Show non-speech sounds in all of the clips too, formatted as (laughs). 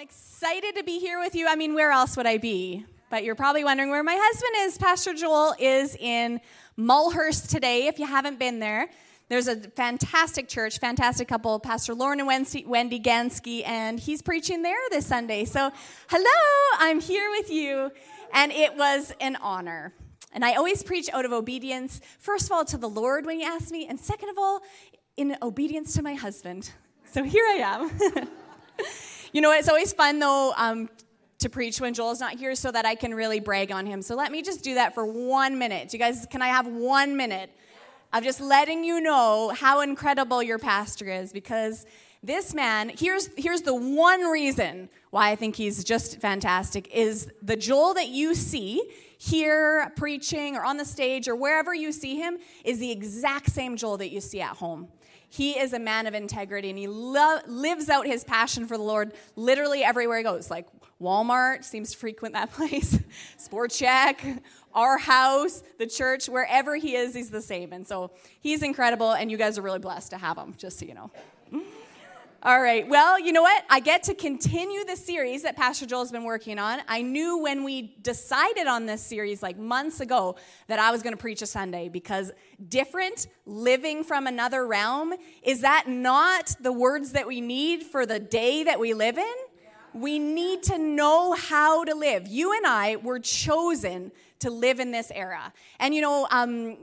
excited to be here with you. I mean, where else would I be? But you're probably wondering where my husband is. Pastor Joel is in Mulhurst today, if you haven't been there. There's a fantastic church, fantastic couple, Pastor Lauren and Wendy Gansky, and he's preaching there this Sunday. So, hello, I'm here with you, and it was an honor. And I always preach out of obedience, first of all, to the Lord when He asks me, and second of all, in obedience to my husband. So here I am. (laughs) You know, it's always fun though um, to preach when Joel's not here so that I can really brag on him. So let me just do that for one minute. You guys, can I have one minute of just letting you know how incredible your pastor is? Because this man, here's, here's the one reason why I think he's just fantastic is the Joel that you see here preaching or on the stage or wherever you see him is the exact same Joel that you see at home. He is a man of integrity and he lo- lives out his passion for the Lord literally everywhere he goes. Like Walmart seems to frequent that (laughs) place, Sport Chek, our house, the church, wherever he is, he's the same. And so he's incredible, and you guys are really blessed to have him, just so you know. All right. Well, you know what? I get to continue the series that Pastor Joel's been working on. I knew when we decided on this series like months ago that I was going to preach a Sunday because different, living from another realm, is that not the words that we need for the day that we live in? We need to know how to live. You and I were chosen to live in this era. And you know, um,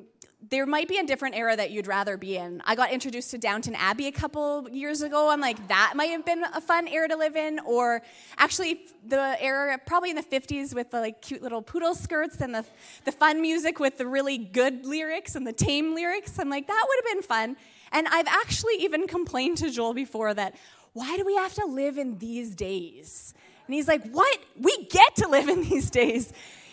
there might be a different era that you'd rather be in. I got introduced to Downton Abbey a couple years ago. I'm like, that might have been a fun era to live in. Or actually, the era probably in the 50s with the like cute little poodle skirts and the, the fun music with the really good lyrics and the tame lyrics. I'm like, that would have been fun. And I've actually even complained to Joel before that, why do we have to live in these days? And he's like, what? We get to live in these days.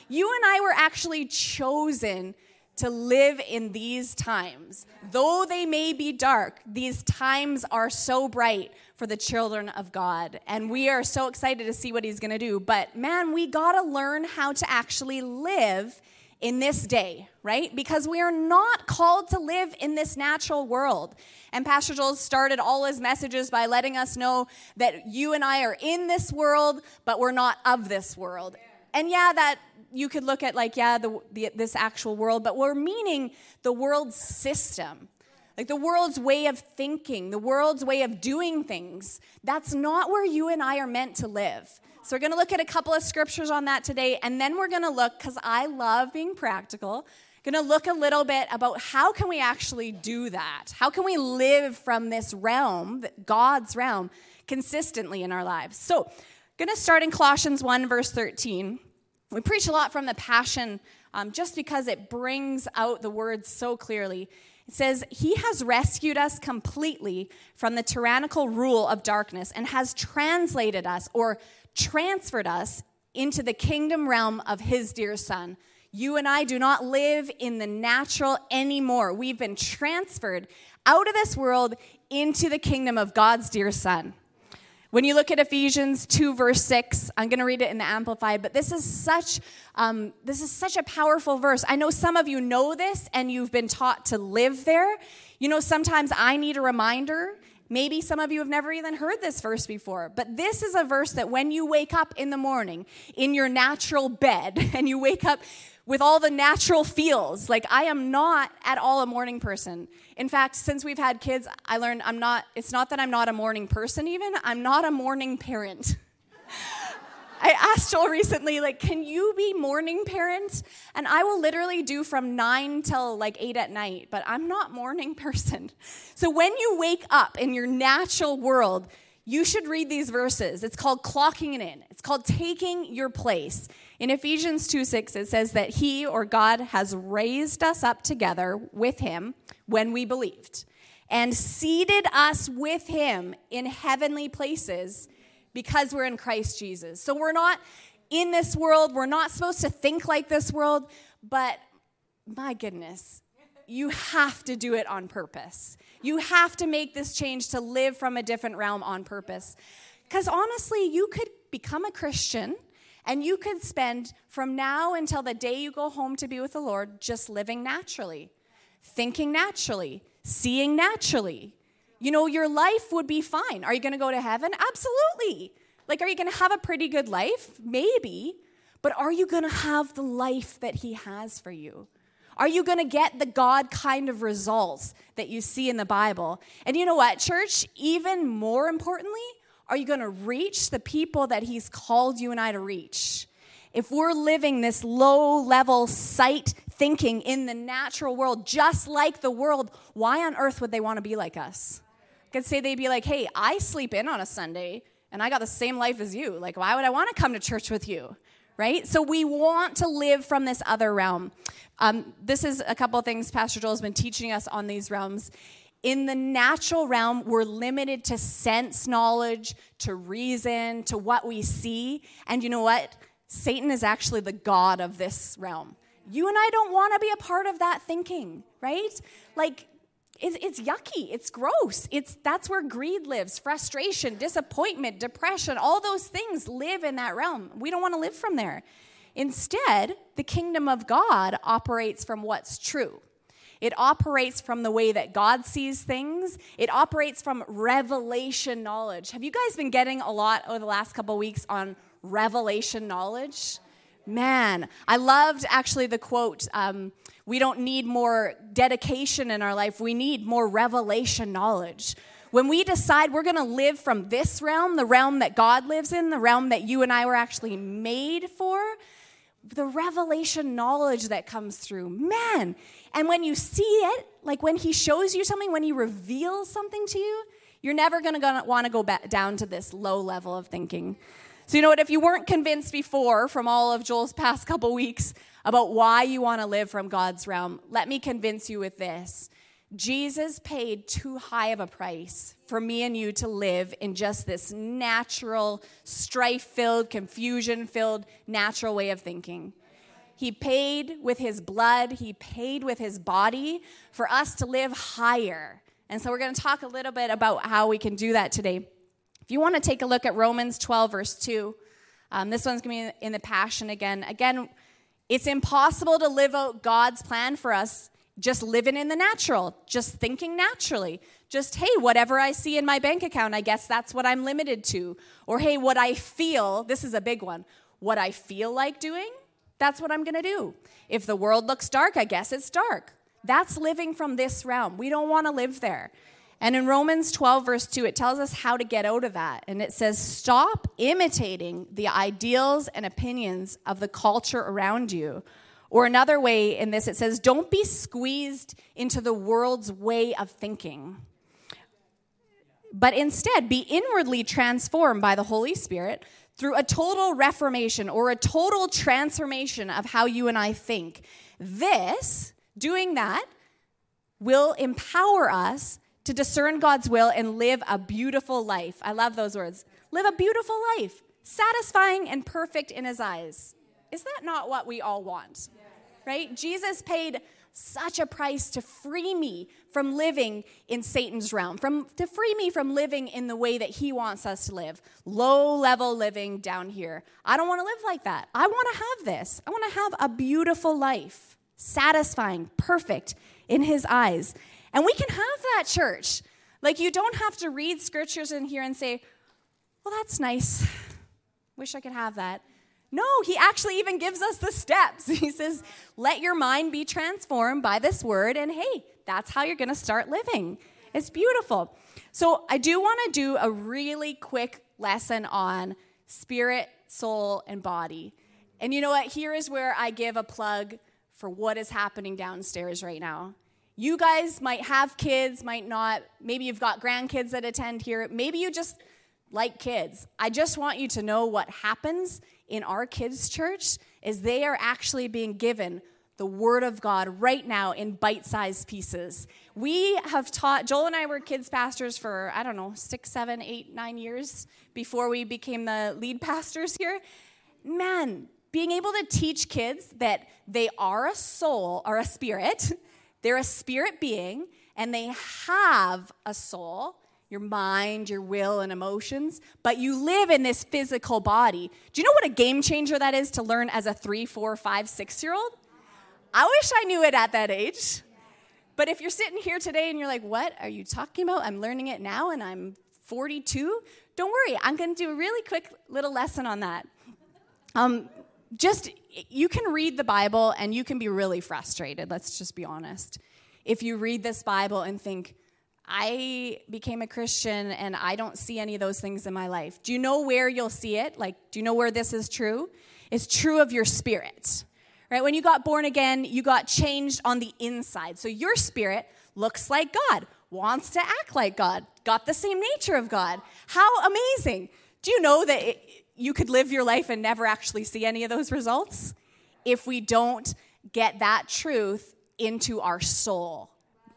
You and I were actually chosen to live in these times. Though they may be dark, these times are so bright for the children of God. And we are so excited to see what He's gonna do. But man, we gotta learn how to actually live in this day, right? Because we are not called to live in this natural world. And Pastor Joel started all his messages by letting us know that you and I are in this world, but we're not of this world. And yeah, that you could look at like, yeah, the, the, this actual world, but we're meaning the world's system. Like the world's way of thinking, the world's way of doing things. That's not where you and I are meant to live. So we're going to look at a couple of scriptures on that today, and then we're going to look, because I love being practical, going to look a little bit about how can we actually do that? How can we live from this realm, God's realm, consistently in our lives? So, going to start in Colossians 1, verse 13. We preach a lot from the Passion um, just because it brings out the words so clearly. It says, He has rescued us completely from the tyrannical rule of darkness and has translated us or transferred us into the kingdom realm of His dear Son. You and I do not live in the natural anymore. We've been transferred out of this world into the kingdom of God's dear Son. When you look at Ephesians 2, verse 6, I'm going to read it in the Amplified, but this is such um, this is such a powerful verse. I know some of you know this and you've been taught to live there. You know, sometimes I need a reminder. Maybe some of you have never even heard this verse before, but this is a verse that when you wake up in the morning in your natural bed (laughs) and you wake up with all the natural feels. Like I am not at all a morning person. In fact, since we've had kids, I learned I'm not it's not that I'm not a morning person even, I'm not a morning parent. (laughs) I asked Joel recently, like, can you be morning parent? And I will literally do from nine till like eight at night, but I'm not morning (laughs) person. So when you wake up in your natural world, you should read these verses. It's called clocking it in. It's called taking your place. In Ephesians 2 6, it says that He or God has raised us up together with Him when we believed and seated us with Him in heavenly places because we're in Christ Jesus. So we're not in this world, we're not supposed to think like this world, but my goodness, you have to do it on purpose. You have to make this change to live from a different realm on purpose. Because honestly, you could become a Christian and you could spend from now until the day you go home to be with the Lord just living naturally, thinking naturally, seeing naturally. You know, your life would be fine. Are you going to go to heaven? Absolutely. Like, are you going to have a pretty good life? Maybe. But are you going to have the life that He has for you? Are you going to get the God kind of results that you see in the Bible? And you know what, church? Even more importantly, are you going to reach the people that He's called you and I to reach? If we're living this low level sight thinking in the natural world, just like the world, why on earth would they want to be like us? I could say they'd be like, hey, I sleep in on a Sunday and I got the same life as you. Like, why would I want to come to church with you? Right? So we want to live from this other realm. Um, this is a couple of things Pastor Joel has been teaching us on these realms. In the natural realm, we're limited to sense knowledge, to reason, to what we see. And you know what? Satan is actually the God of this realm. You and I don't want to be a part of that thinking, right? Like, it's, it's yucky. It's gross. It's that's where greed lives. Frustration, disappointment, depression, all those things live in that realm. We don't want to live from there. Instead, the kingdom of God operates from what's true. It operates from the way that God sees things. It operates from revelation knowledge. Have you guys been getting a lot over the last couple weeks on revelation knowledge? Man, I loved actually the quote um, we don't need more dedication in our life, we need more revelation knowledge. When we decide we're going to live from this realm, the realm that God lives in, the realm that you and I were actually made for, the revelation knowledge that comes through, man. And when you see it, like when He shows you something, when He reveals something to you, you're never going to want to go back down to this low level of thinking. So, you know what? If you weren't convinced before from all of Joel's past couple weeks about why you want to live from God's realm, let me convince you with this. Jesus paid too high of a price for me and you to live in just this natural, strife filled, confusion filled, natural way of thinking. He paid with his blood, he paid with his body for us to live higher. And so we're going to talk a little bit about how we can do that today. If you want to take a look at Romans 12, verse 2, um, this one's going to be in the Passion again. Again, it's impossible to live out God's plan for us just living in the natural, just thinking naturally. Just, hey, whatever I see in my bank account, I guess that's what I'm limited to. Or, hey, what I feel, this is a big one, what I feel like doing, that's what I'm going to do. If the world looks dark, I guess it's dark. That's living from this realm. We don't want to live there. And in Romans 12, verse 2, it tells us how to get out of that. And it says, Stop imitating the ideals and opinions of the culture around you. Or another way in this, it says, Don't be squeezed into the world's way of thinking, but instead be inwardly transformed by the Holy Spirit through a total reformation or a total transformation of how you and I think. This, doing that, will empower us to discern God's will and live a beautiful life. I love those words. Live a beautiful life, satisfying and perfect in His eyes. Is that not what we all want? Right? Jesus paid such a price to free me from living in Satan's realm, from to free me from living in the way that he wants us to live. Low level living down here. I don't want to live like that. I want to have this. I want to have a beautiful life, satisfying, perfect in his eyes. And we can have that church. Like, you don't have to read scriptures in here and say, well, that's nice. Wish I could have that. No, he actually even gives us the steps. (laughs) He says, let your mind be transformed by this word, and hey, that's how you're going to start living. It's beautiful. So, I do want to do a really quick lesson on spirit, soul, and body. And you know what? Here is where I give a plug for what is happening downstairs right now. You guys might have kids, might not. Maybe you've got grandkids that attend here. Maybe you just like kids. I just want you to know what happens in our kids' church is they are actually being given the Word of God right now in bite sized pieces. We have taught, Joel and I were kids' pastors for, I don't know, six, seven, eight, nine years before we became the lead (laughs) pastors here. Man, being able to teach kids that they are a soul or a spirit (laughs) they're a spirit being and they have a soul, your mind, your will, and emotions, but you live in this physical body. Do you know what a game changer that is to learn as a three, four, five, six year old? I wish I knew it at that age. But if you're sitting here today and you're like, what are you talking about? I'm learning it now and I'm 42. Don't worry, I'm going to do a really quick little lesson on that. Um, just, you can read the Bible and you can be really frustrated, let's just be honest. If you read this Bible and think, I became a Christian and I don't see any of those things in my life. Do you know where you'll see it? Like, do you know where this is true? It's true of your spirit. Right? When you got born again, you got changed on the inside. So your spirit looks like God, wants to act like God, got the same nature of God. How amazing. Do you know that it, you could live your life and never actually see any of those results if we don't get that truth into our soul,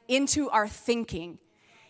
into our thinking,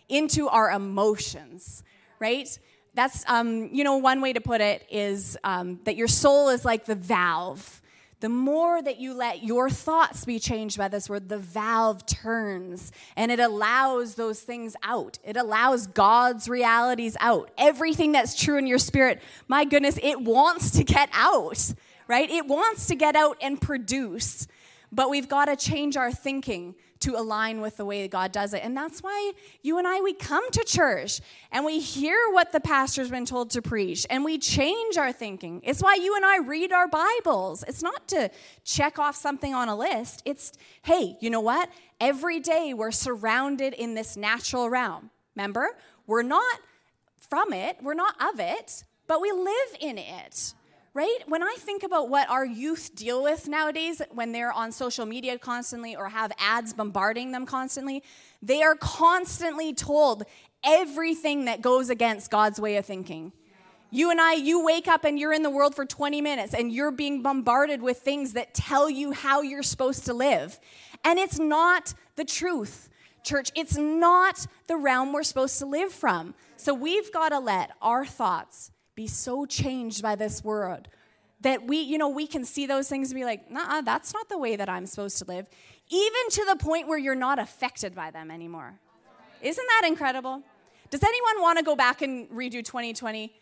into our emotions, right? That's, um, you know, one way to put it is um, that your soul is like the valve. The more that you let your thoughts be changed by this word, the valve turns and it allows those things out. It allows God's realities out. Everything that's true in your spirit, my goodness, it wants to get out, right? It wants to get out and produce. But we've got to change our thinking to align with the way God does it. And that's why you and I, we come to church and we hear what the pastor's been told to preach and we change our thinking. It's why you and I read our Bibles. It's not to check off something on a list, it's, hey, you know what? Every day we're surrounded in this natural realm. Remember? We're not from it, we're not of it, but we live in it right? When I think about what our youth deal with nowadays when they're on social media constantly or have ads bombarding them constantly, they are constantly told everything that goes against God's way of thinking. You and I, you wake up and you're in the world for 20 minutes and you're being bombarded with things that tell you how you're supposed to live. And it's not the truth, church. It's not the realm we're supposed to live from. So we've got to let our thoughts, be so changed by this word that we, you know, we can see those things and be like, nah, that's not the way that I'm supposed to live, even to the point where you're not affected by them anymore. Isn't that incredible? Does anyone want to go back and redo 2020?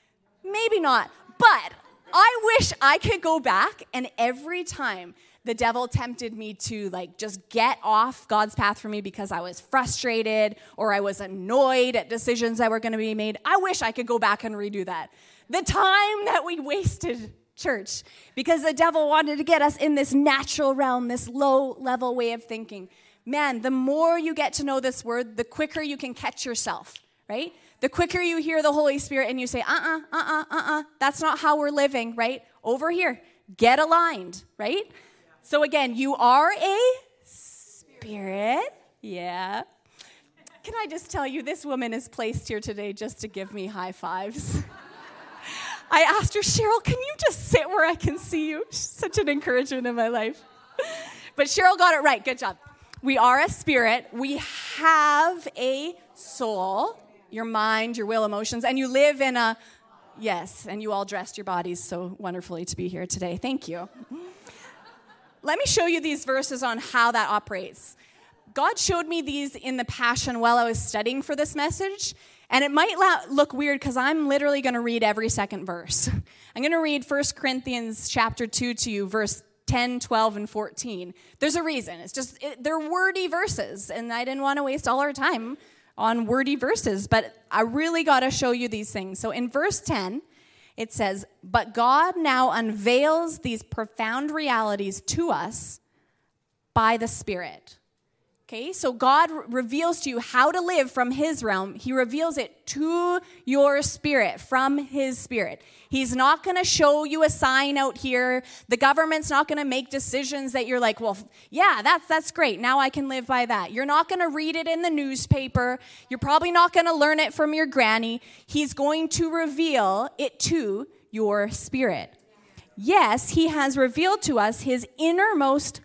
Maybe not. But I wish I could go back and every time the devil tempted me to like just get off God's path for me because I was frustrated or I was annoyed at decisions that were going to be made. I wish I could go back and redo that the time that we wasted, church, because the devil wanted to get us in this natural realm, this low level way of thinking. Man, the more you get to know this word, the quicker you can catch yourself, right? The quicker you hear the Holy Spirit and you say, uh uh-uh, uh, uh uh, uh that's not how we're living, right? Over here, get aligned, right? So again, you are a spirit. Yeah. Can I just tell you, this woman is placed here today just to give me high fives. (laughs) I asked her, Cheryl, can you just sit where I can see you? She's such an encouragement in my life. But Cheryl got it right. Good job. We are a spirit, we have a soul, your mind, your will, emotions, and you live in a, yes, and you all dressed your bodies so wonderfully to be here today. Thank you. Let me show you these verses on how that operates. God showed me these in the Passion while I was studying for this message. And it might look weird because I'm literally going to read every second verse. (laughs) I'm going to read 1 Corinthians chapter 2 to you, verse 10, 12, and 14. There's a reason. It's just, it, they're wordy verses, and I didn't want to waste all our time on wordy verses, but I really got to show you these things. So in verse 10, it says, But God now unveils these profound realities to us by the Spirit. Okay, so God reveals to you how to live from His realm. He reveals it to your spirit from His spirit. He's not going to show you a sign out here. The government's not going to make decisions that you're like, well, yeah, that's that's great. Now I can live by that. You're not going to read it in the newspaper. You're probably not going to learn it from your granny. He's going to reveal it to your spirit. Yes, He has revealed to us His innermost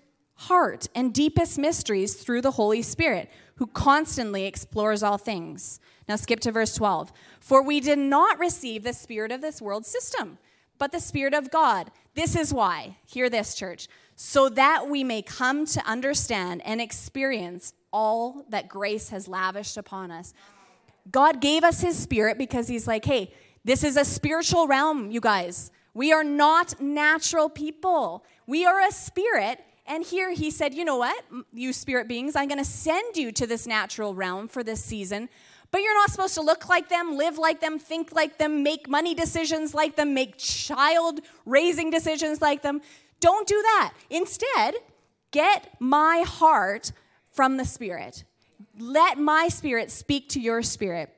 heart and deepest mysteries through the Holy Spirit, who constantly explores all things. Now skip to verse 12. For we did not receive the spirit of this world system, but the spirit of God. This is why. Hear this, church. So that we may come to understand and experience all that grace has lavished upon us. God gave us his spirit because he's like, hey, this is a spiritual realm, you guys. We are not natural people. We are a spirit and here he said, You know what, you spirit beings, I'm going to send you to this natural realm for this season, But you're not supposed to look like them, live like them, think like them, make money decisions like them, make child raising decisions like them. Don't do that. Instead, get my heart from the Spirit. Let my spirit speak to your spirit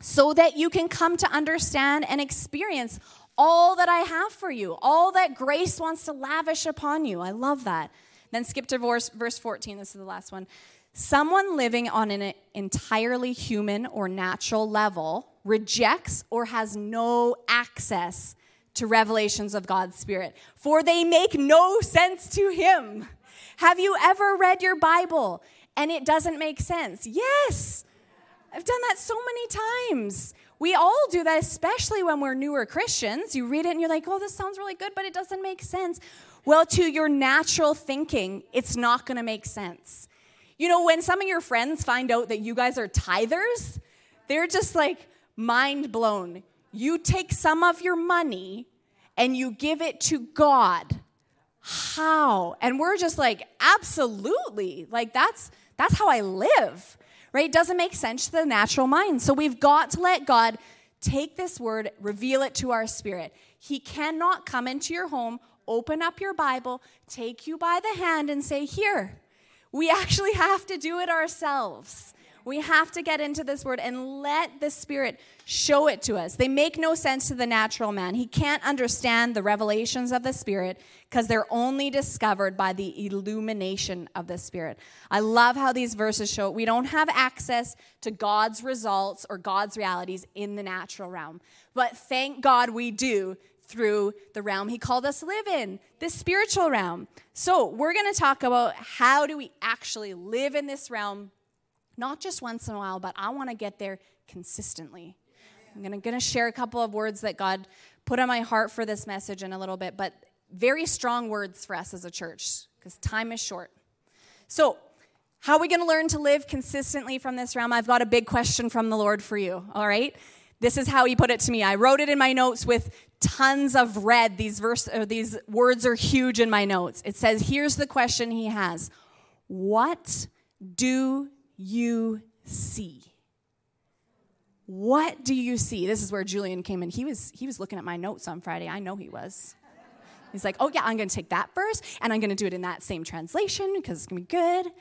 so that you can come to understand and experience all that I have for you, all that grace wants to lavish upon you. I love that. Then skip to verse, verse 14. This is the last one. Someone living on an entirely human or natural level rejects or has no access to revelations of God's Spirit, for they make no sense to him. Have you ever read your Bible and it doesn't make sense? Yes. I've done that so many times. We all do that, especially when we're newer Christians. You read it and you're like, oh, this sounds really good, but it doesn't make sense. Well, to your natural thinking, it's not going to make sense. You know, when some of your friends find out that you guys are tithers, they're just like mind blown. You take some of your money and you give it to God. How? And we're just like, absolutely. Like that's that's how I live right? It doesn't make sense to the natural mind. So we've got to let God take this word, reveal it to our spirit. He cannot come into your home, open up your Bible, take you by the hand, and say, Here. We actually have to do it ourselves. We have to get into this word and let the Spirit show it to us. They make no sense to the natural man. He can't understand the revelations of the Spirit because they're only discovered by the illumination of the Spirit. I love how these verses show we don't have access to God's results or God's realities in the natural realm. But thank God we do through the realm he called us to live in, this spiritual realm. So, we're going to talk about how do we actually live in this realm not just once in a while, but I want to get there consistently. I'm going to share a couple of words that God put on my heart for this message in a little bit, but very strong words for us as a church because time is short. So, how are we going to learn to live consistently from this realm? I've got a big question from the Lord for you, all right? This is how he put it to me. I wrote it in my notes with tons of red. These verse or these words are huge in my notes. It says, "Here's the question he has. What do you see? What do you see? This is where Julian came in. He was he was looking at my notes on Friday. I know he was. He's like, "Oh yeah, I'm going to take that verse and I'm going to do it in that same translation because it's going to be good."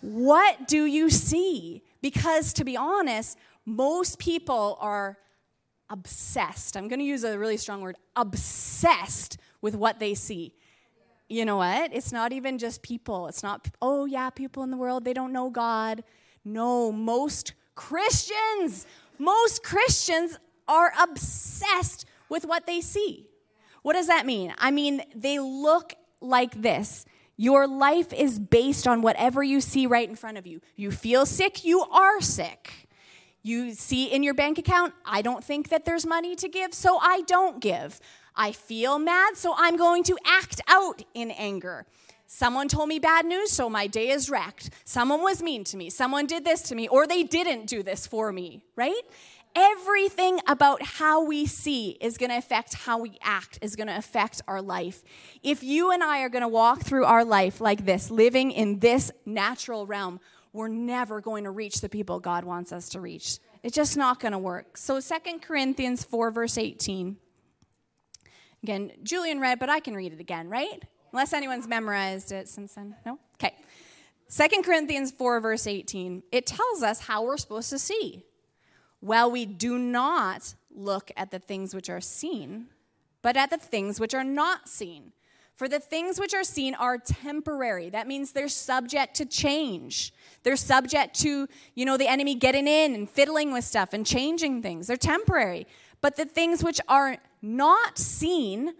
What do you see? Because to be honest, most people are obsessed. I'm going to use a really strong word, obsessed with what they see you know what? It's not even just people. It's not, oh, yeah, people in the world, they don't know God. No, most Christians, most Christians are obsessed with what they see. What does that mean? I mean, they look like this. Your life is based on whatever you see right in front of you. You feel sick, you are sick. You see in your bank account, I don't think that there's money to give, so I don't give. I feel mad, so I'm going to act out in anger. Someone told me bad news, so my day is wrecked. Someone was mean to me. Someone did this to me, or they didn't do this for me, right? Everything about how we see is going to affect how we act, is going to affect our life. If you and I are going to walk through our life like this, living in this natural realm, we're never going to reach the people God wants us to reach. It's just not going to work. So, Second Corinthians 4, verse 18. Again, Julian read, but I can read it again, right? Unless anyone's memorized it since then. No? Okay. Second Corinthians 4, verse 18, it tells us how we're supposed to see. Well, we do not look at the things which are seen, but at the things which are not seen. For the things which are seen are temporary. That means they're subject to change. They're subject to, you know, the enemy getting in and fiddling with stuff and changing things. They're temporary. But the things which are not seen,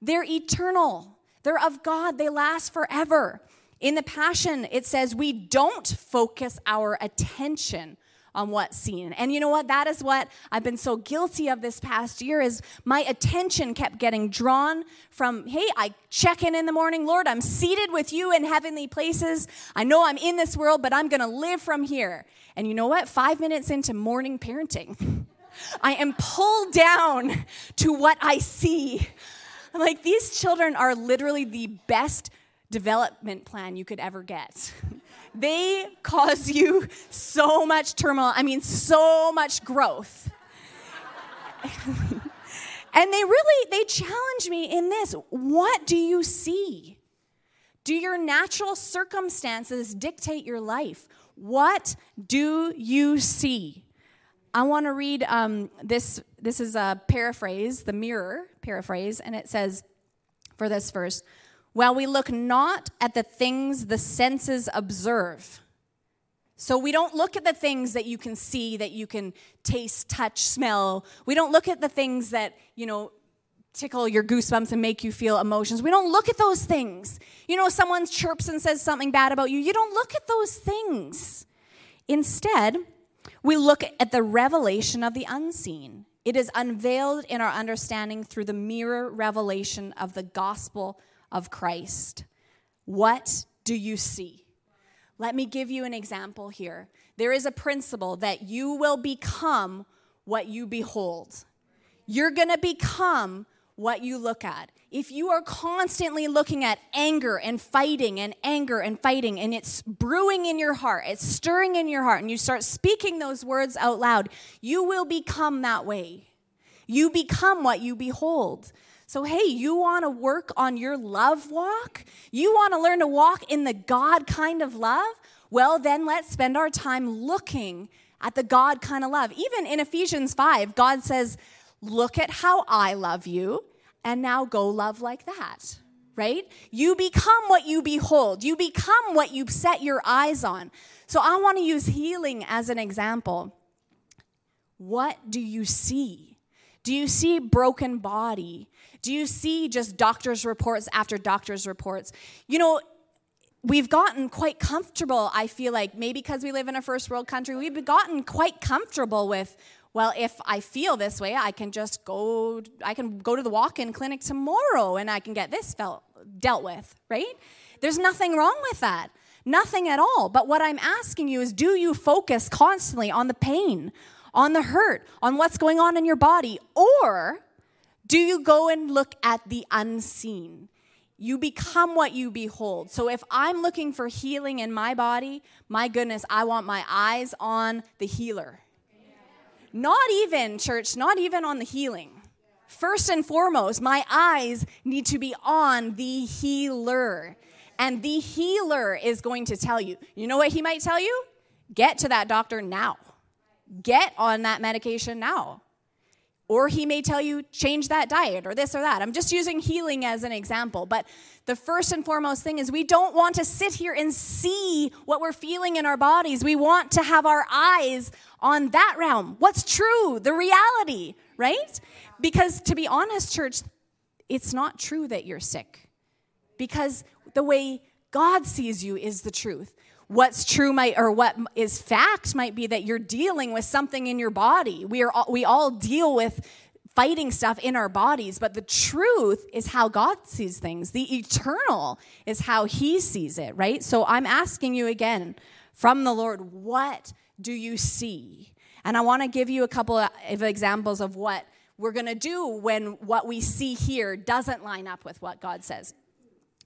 they're eternal. They're of God, they last forever. In the Passion, it says we don't focus our attention on what's seen. And you know what? That is what I've been so guilty of this past year is my attention kept getting drawn from, hey, I check in in the morning, Lord, I'm seated with you in heavenly places. I know I'm in this world, but I'm going to live from here. And you know what? 5 minutes into morning parenting, (laughs) I am pulled down to what I see. I'm like, these children are literally the best development plan you could ever get. (laughs) they cause you so much turmoil. I mean, so much growth. (laughs) and they really they challenge me in this. What do you see? Do your natural circumstances dictate your life? What do you see? I want to read um, this. This is a paraphrase, the mirror paraphrase, and it says for this verse While we look not at the things the senses observe, so we don't look at the things that you can see, that you can taste, touch, smell. We don't look at the things that, you know, tickle your goosebumps and make you feel emotions. We don't look at those things. You know, someone chirps and says something bad about you. You don't look at those things. Instead, we look at the revelation of the unseen. It is unveiled in our understanding through the mirror revelation of the gospel of Christ. What do you see? Let me give you an example here. There is a principle that you will become what you behold. You're going to become what you look at. If you are constantly looking at anger and fighting and anger and fighting, and it's brewing in your heart, it's stirring in your heart, and you start speaking those words out loud, you will become that way. You become what you behold. So, hey, you want to work on your love walk? You want to learn to walk in the God kind of love? Well, then let's spend our time looking at the God kind of love. Even in Ephesians 5, God says, Look at how I love you, and now go love like that, right? You become what you behold, you become what you set your eyes on. So, I want to use healing as an example. What do you see? Do you see broken body? Do you see just doctor's reports after doctor's reports? You know, we've gotten quite comfortable, I feel like, maybe because we live in a first world country, we've gotten quite comfortable with, well, if I feel this way, I can just go, I can go to the walk in clinic tomorrow and I can get this felt, dealt with, right? There's nothing wrong with that. Nothing at all. But what I'm asking you is do you focus constantly on the pain, on the hurt, on what's going on in your body? Or do you go and look at the unseen? You become what you behold. So if I'm looking for healing in my body, my goodness, I want my eyes on the healer. Not even, church, not even on the healing. First and foremost, my eyes need to be on the healer. And the healer is going to tell you. You know what he might tell you? Get to that doctor now. Get on that medication now. Or he may tell you, change that diet or this or that. I'm just using healing as an example. But the first and foremost thing is we don't want to sit here and see what we're feeling in our bodies. We want to have our eyes on that realm. What's true, the reality, right? Because to be honest, church, it's not true that you're sick. Because the way God sees you is the truth what's true might or what is fact might be that you're dealing with something in your body. We are all, we all deal with fighting stuff in our bodies but the truth is how god sees things. The eternal is how he sees it right? So i'm asking you again from the lord what do you see? And i want to give you a couple of examples of what we're going to do when what we see here doesn't line up with what god says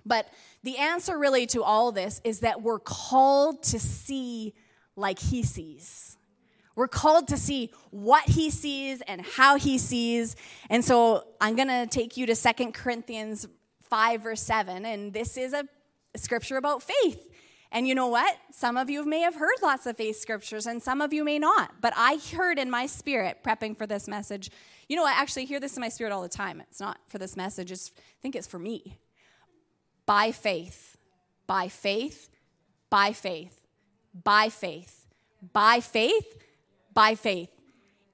but the answer, really, to all this is that we're called to see like He sees. We're called to see what He sees and how He sees. And so I'm going to take you to Second Corinthians 5, verse 7. And this is a scripture about faith. And you know what? Some of you may have heard lots of faith scriptures, and some of you may not. But I heard in my spirit, prepping for this message, you know, I actually hear this in my spirit all the time. It's not for this message, it's, I think it's for me by faith, by faith, by faith, by faith, by faith, by faith.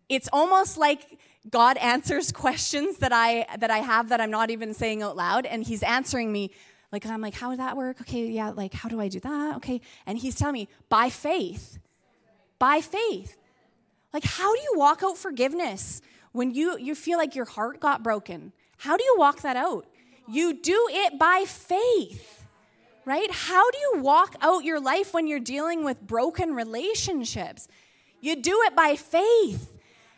It's almost like God answers (laughs) questions that I that I have that I'm not even saying out loud, and He's answering me. Like I'm like, how would that work? Okay, yeah, like how do I do that? Okay, and He's telling me by faith, by faith. Like how do you walk out forgiveness when you you feel like your heart got broken? How do you walk that out? You do it by faith, right? How do you walk out your life when you're dealing with broken relationships? You do it by faith.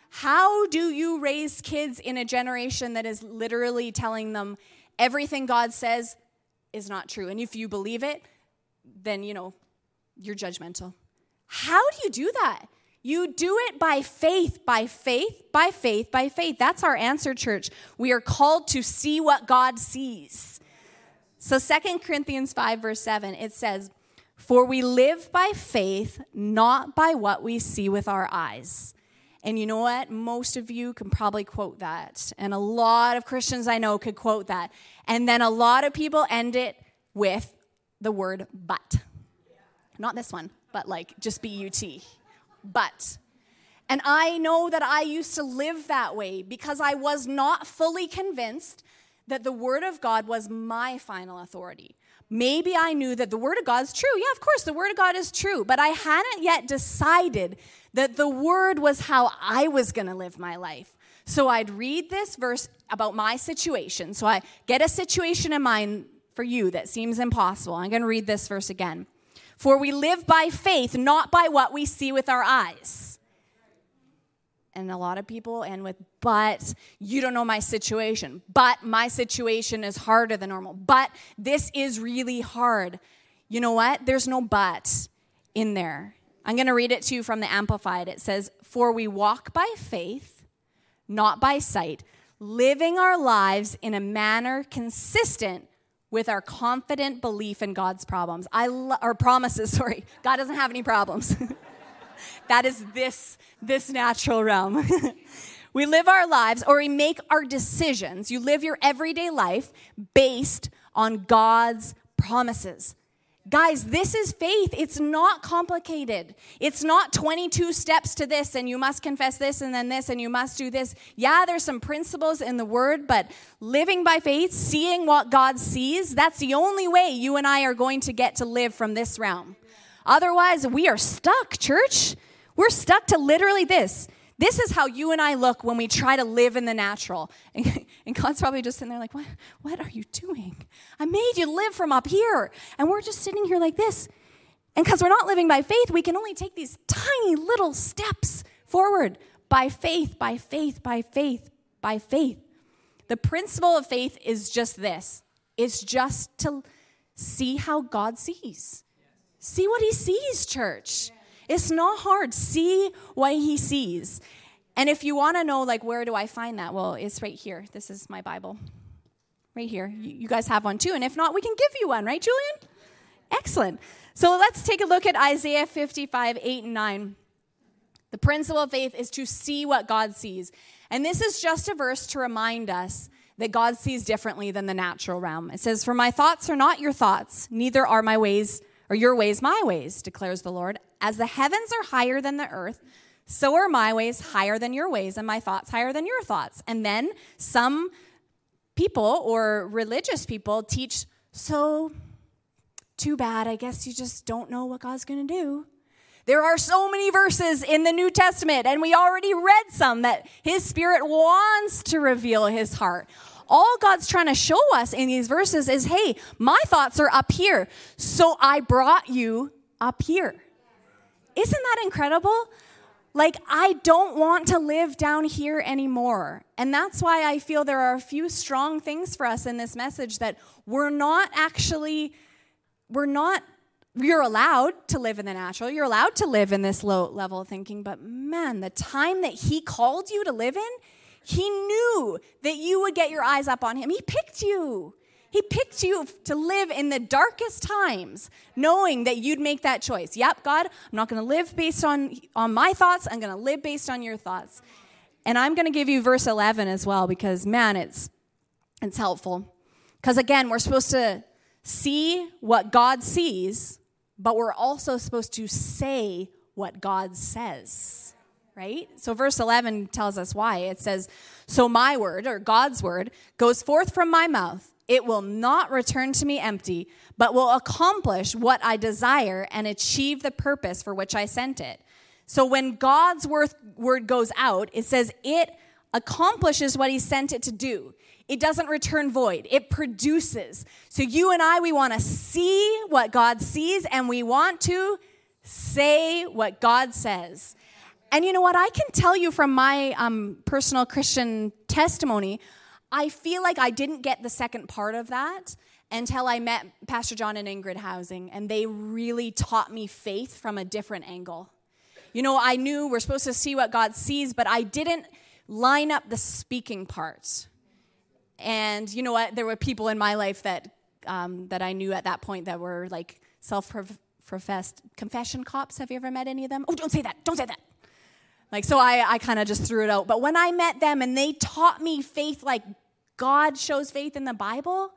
How do you raise kids in a generation that is literally telling them everything God says is not true? And if you believe it, then, you know, you're judgmental. How do you do that? You do it by faith, by faith, by faith, by faith. That's our answer, church. We are called to see what God sees. So Second Corinthians 5, verse 7, it says, For we live by faith, not by what we see with our eyes. And you know what? Most of you can probably quote that. And a lot of Christians I know could quote that. And then a lot of people end it with the word but. Not this one, but like just B U T but. And I know that I used to live that way because I was not fully convinced that the Word of God was my final authority. Maybe I knew that the Word of God is true. Yeah, of course, the Word of God is true. But I hadn't yet decided that the Word was how I was going to live my life. So I'd read this verse about my situation. So I get a situation in mind for you that seems impossible. I'm going to read this verse again. For we live by faith, not by what we see with our eyes. And a lot of people end with, but you don't know my situation. But my situation is harder than normal. But this is really hard. You know what? There's no but in there. I'm going to read it to you from the Amplified. It says, For we walk by faith, not by sight, living our lives in a manner consistent with our confident belief in God's problems. I lo- or promises, (laughs) sorry. God doesn't have any problems. (laughs) that is this this natural realm. (laughs) we live our lives or we make our decisions. You live your everyday life based on God's promises. Guys, this is faith. It's not complicated. It's not 22 steps to this, and you must confess this, and then this, and you must do this. Yeah, there's some principles in the word, but living by faith, seeing what God sees, that's the only way you and I are going to get to live from this realm. Otherwise, we are stuck, church. We're stuck to literally this this is how you and I look when we try to live in the natural. (laughs) And, and God's probably just sitting there like, what, what are you doing? I made you live from up here. And we're just sitting here like this. And because we're not living by faith, we can only take these tiny little steps forward by faith, by faith, by faith, by faith. The principle of faith is just this it's just to see how God sees. See what he sees, church. It's not hard. See what he sees. And if you want to know, like, where do I find that? Well, it's right here. This is my Bible. Right here. You guys have one too. And if not, we can give you one, right, Julian? Excellent. So let's take a look at Isaiah 55, 8 and 9. The principle of faith is to see what God sees. And this is just a verse to remind us that God sees differently than the natural realm. It says, For my thoughts are not your thoughts, neither are my ways or your ways my ways, declares the Lord. As the heavens are higher than the earth, so are my ways higher than your ways, and my thoughts higher than your thoughts. And then some people or religious people teach, so too bad, I guess you just don't know what God's going to do. There are so many verses in the New Testament, and we already read some that His Spirit wants to reveal His heart all God's trying to show us in these verses is hey, my thoughts are up here, so I brought you up here. Isn't that incredible? Like, I don't want to live down here anymore. And that's why I feel there are a few strong things for us in this message that we're not actually, we're not, you're allowed to live in the natural. You're allowed to live in this low level of thinking. But man, the time that He called you to live in, he knew that you would get your eyes up on him. He picked you. He picked you to live in the darkest times, knowing that you'd make that choice. Yep, God, I'm not going to live based on, on my thoughts. I'm going to live based on your thoughts. And I'm going to give you verse 11 as well because, man, it's, it's helpful. Because again, we're supposed to see what God sees, but we're also supposed to say what God says right? So verse 11 tells us why. It says, So my word, or God's word, goes forth from my mouth. It will not return to me empty, but will accomplish what I desire and achieve the purpose for which I sent it. So when God's word goes out, it says it accomplishes what he sent it to do. It doesn't return void. It produces. So you and I, we want to see what God sees and we want to say what God says. And you know what? I can tell you from my um, personal Christian testimony, I feel like I didn't get the second part of that until I met Pastor John and Ingrid Housing, and they really taught me faith from a different angle. You know, I knew we're supposed to see what God sees, but I didn't line up the speaking parts. And you know what? There were people in my life that um, that I knew at that point that were like self-professed confession cops. Have you ever met any of them? Oh, don't say that! Don't say that! Like, so I, I kind of just threw it out. But when I met them and they taught me faith like God shows faith in the Bible,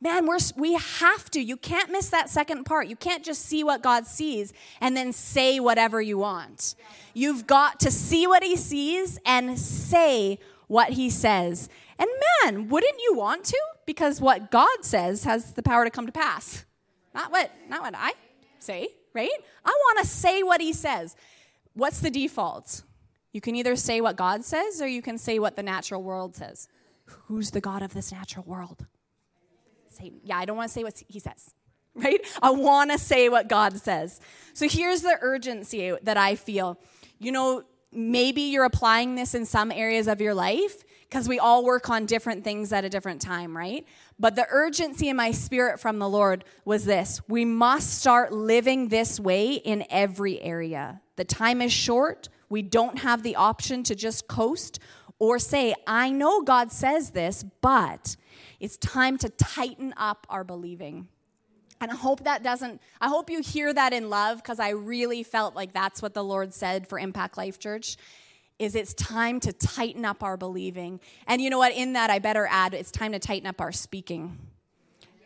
man, we're, we have to. You can't miss that second part. You can't just see what God sees and then say whatever you want. You've got to see what He sees and say what He says. And man, wouldn't you want to? Because what God says has the power to come to pass. Not what, not what I say, right? I want to say what He says. What's the default? You can either say what God says or you can say what the natural world says. Who's the God of this natural world? Satan. Yeah, I don't want to say what he says, (laughs) right? I want to say what God says. So here's the urgency that I feel. You know, maybe you're applying this in some areas of your life because we all work on different things at a different time, right? But the urgency in my spirit from the Lord was this we must start living this way in every area. The time is short. We don't have the option to just coast or say, I know God says this, but it's time to tighten up our believing. And I hope that doesn't, I hope you hear that in love because I really felt like that's what the Lord said for Impact Life Church is it's time to tighten up our believing. And you know what? In that, I better add, it's time to tighten up our speaking.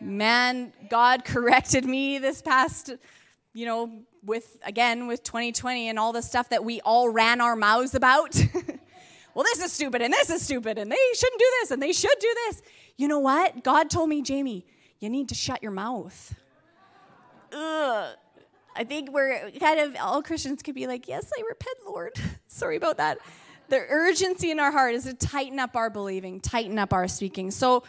Man, God corrected me this past, you know, with, again, with 2020 and all the stuff that we all ran our mouths about. (laughs) well, this is stupid and this is stupid and they shouldn't do this and they should do this. You know what? God told me, Jamie, you need to shut your mouth. Ugh. I think we're kind of, all Christians could be like, yes, I repent, Lord. (laughs) Sorry about that. The urgency in our heart is to tighten up our believing, tighten up our speaking. So,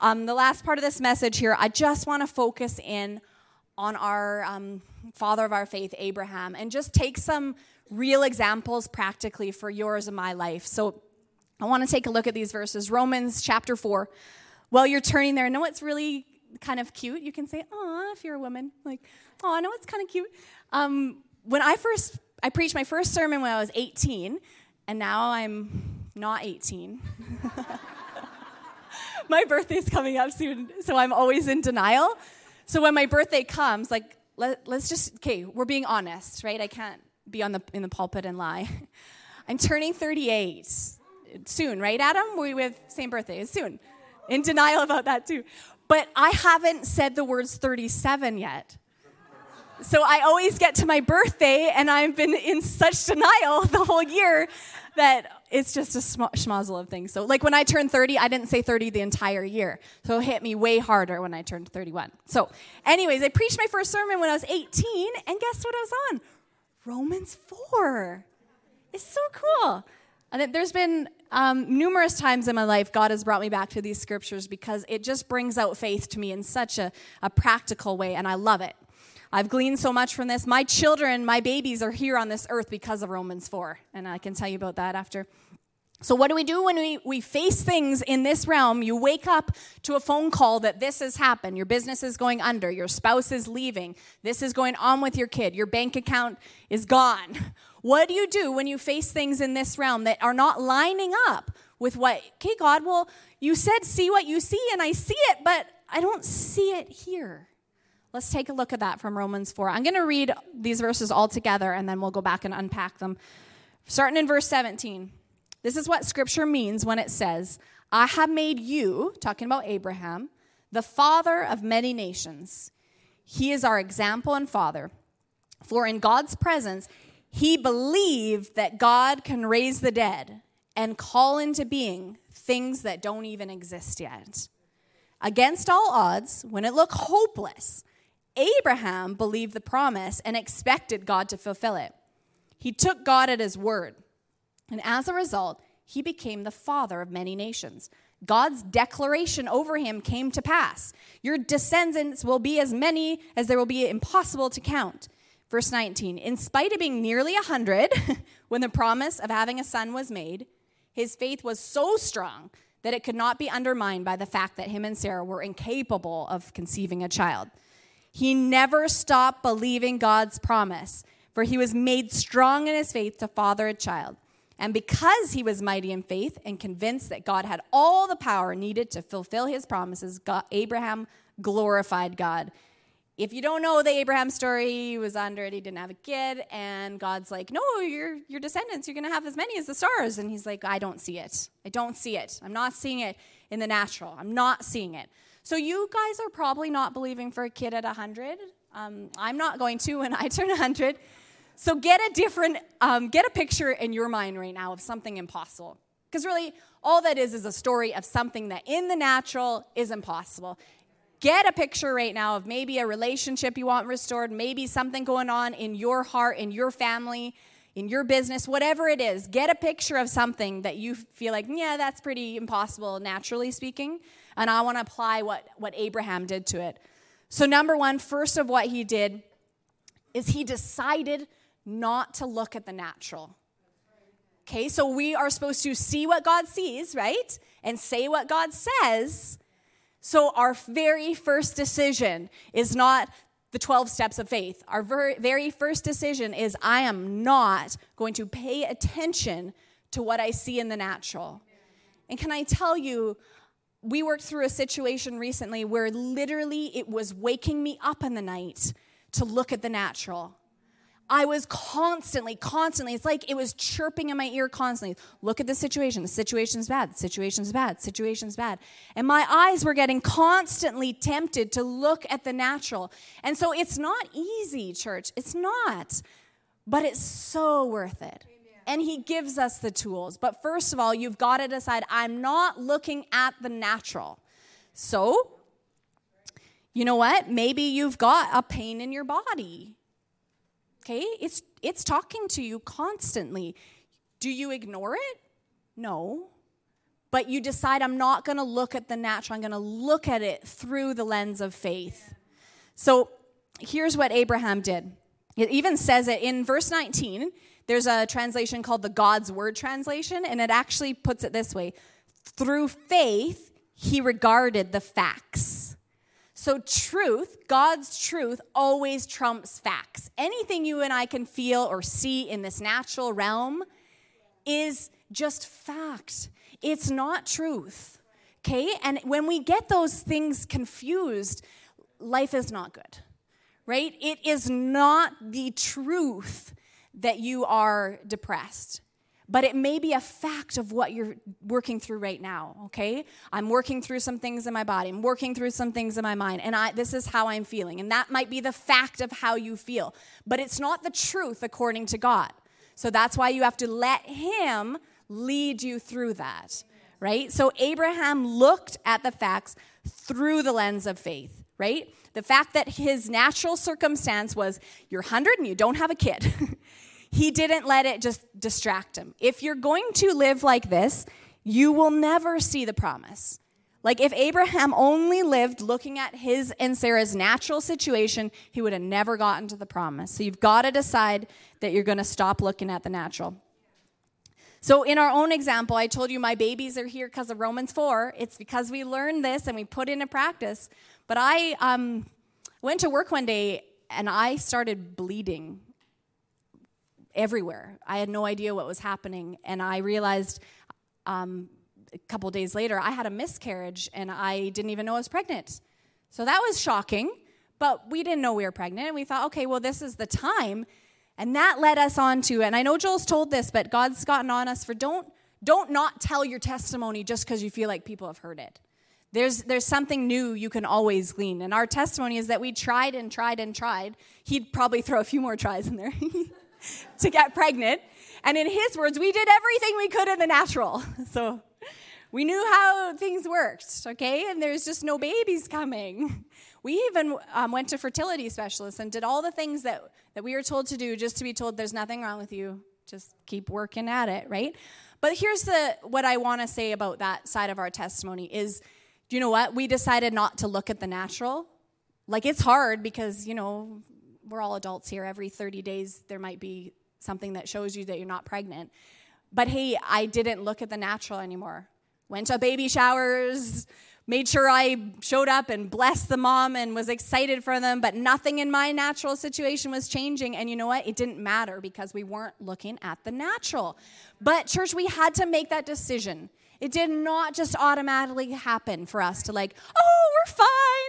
um, the last part of this message here, I just want to focus in on our um, father of our faith, Abraham, and just take some real examples practically for yours and my life. So, I want to take a look at these verses. Romans chapter 4. While you're turning there, I know what's really kind of cute? You can say, oh, if you're a woman. Like, oh, I know it's kind of cute. Um, when I first, I preached my first sermon when I was 18, and now I'm not 18. (laughs) my birthday's coming up soon, so I'm always in denial. So when my birthday comes, like, let, let's just, okay, we're being honest, right? I can't be on the, in the pulpit and lie. (laughs) I'm turning 38 soon, right, Adam? We have same birthday. It's soon. In denial about that too. But I haven't said the words 37 yet. So I always get to my birthday and I've been in such denial (laughs) the whole year that it's just a sm- schmozzle of things. So, like when I turned 30, I didn't say 30 the entire year. So it hit me way harder when I turned 31. So, anyways, I preached my first sermon when I was 18, and guess what I was on? Romans 4. It's so cool. And there's been um, numerous times in my life God has brought me back to these scriptures because it just brings out faith to me in such a, a practical way, and I love it. I've gleaned so much from this. My children, my babies are here on this earth because of Romans 4, and I can tell you about that after. So, what do we do when we, we face things in this realm? You wake up to a phone call that this has happened. Your business is going under. Your spouse is leaving. This is going on with your kid. Your bank account is gone. (laughs) What do you do when you face things in this realm that are not lining up with what, okay, God, well, you said see what you see, and I see it, but I don't see it here. Let's take a look at that from Romans 4. I'm going to read these verses all together, and then we'll go back and unpack them. Starting in verse 17. This is what scripture means when it says, I have made you, talking about Abraham, the father of many nations. He is our example and father. For in God's presence, he believed that God can raise the dead and call into being things that don't even exist yet. Against all odds, when it looked hopeless, Abraham believed the promise and expected God to fulfill it. He took God at his word. And as a result, he became the father of many nations. God's declaration over him came to pass. Your descendants will be as many as there will be impossible to count. Verse 19 In spite of being nearly 100, (laughs) when the promise of having a son was made, his faith was so strong that it could not be undermined by the fact that him and Sarah were incapable of conceiving a child. He never stopped believing God's promise, for he was made strong in his faith to father a child. And because he was mighty in faith and convinced that God had all the power needed to fulfill his promises, God, Abraham glorified God. If you don't know the Abraham story, he was under it, he didn't have a kid, and God's like, No, your, your descendants, you're gonna have as many as the stars. And he's like, I don't see it. I don't see it. I'm not seeing it in the natural. I'm not seeing it. So you guys are probably not believing for a kid at 100. Um, I'm not going to when (laughs) I turn 100. So get a different, um, get a picture in your mind right now of something impossible. Because really, all that is is a story of something that in the natural is impossible. Get a picture right now of maybe a relationship you want restored, maybe something going on in your heart, in your family, in your business, whatever it is. Get a picture of something that you feel like, yeah, that's pretty impossible, naturally speaking. And I want to apply what, what Abraham did to it. So, number one, first of what he did is he decided not to look at the natural. Okay, so we are supposed to see what God sees, right? And say what God says. So our very first decision is not the 12 steps of faith. Our very first decision is I am not going to pay attention to what I see in the natural. And can I tell you, we worked through a situation recently where literally it was waking me up in the night to look at the natural. I was constantly, constantly, it's like it was chirping in my ear constantly. Look at the situation. The situation's bad. The situation's bad. The situation's bad. And my eyes were getting constantly tempted to look at the natural. And so it's not easy, church. It's not. But it's so worth it. And he gives us the tools. But first of all, you've got to decide I'm not looking at the natural. So, you know what? Maybe you've got a pain in your body Okay? It's it's talking to you constantly. Do you ignore it? No. But you decide I'm not going to look at the natural. I'm going to look at it through the lens of faith. So, here's what Abraham did. It even says it in verse 19. There's a translation called the God's Word translation, and it actually puts it this way Through faith, he regarded the facts. So, truth, God's truth, always trumps facts. Anything you and I can feel or see in this natural realm is just fact. It's not truth. Okay? And when we get those things confused, life is not good. Right? It is not the truth that you are depressed but it may be a fact of what you're working through right now okay? I'm working through some things in my body. I'm working through some things in my mind and I, this is how i'm feeling and that might be the fact of how you feel but it's not the truth according to god. So that's why you have to let him lead you through that right? So abraham looked at the facts through the lens of faith right? The fact that his natural circumstance was you're 100 and you don't have a kid (laughs) he didn't let it just distract him. If you're going to live like this, you will never see the promise. Like if Abraham only lived looking at his and Sarah's natural situation, he would have never gotten to the promise. So you've got to decide that you're going to stop looking at the natural. So, in our own example, I told you my babies are here because of Romans 4. It's because we learned this and we put into practice. But I um, went to work one day and I started bleeding everywhere. I had no idea what was happening, and I realized um, a couple days later I had a miscarriage, and I didn't even know I was pregnant. So that was shocking, but we didn't know we were pregnant, and we thought, okay, well, this is the time. And that led us on to, and I know Joel's told this, but God's gotten on us for don't don't not tell your testimony just because you feel like people have heard it. There's, there's something new you can always glean. And our testimony is that we tried and tried and tried. He'd probably throw a few more tries in there. (laughs) (laughs) to get pregnant. And in his words, we did everything we could in the natural. (laughs) So we knew how things worked, okay? And there's just no babies coming. (laughs) We even um, went to fertility specialists and did all the things that, that we were told to do just to be told there's nothing wrong with you. Just keep working at it, right? But here's the what I want to say about that side of our testimony is you know what? We decided not to look at the natural. Like it's hard because, you know, we're all adults here. Every 30 days, there might be something that shows you that you're not pregnant. But hey, I didn't look at the natural anymore. Went to baby showers, made sure I showed up and blessed the mom and was excited for them, but nothing in my natural situation was changing. And you know what? It didn't matter because we weren't looking at the natural. But, church, we had to make that decision. It did not just automatically happen for us to, like, oh, we're fine.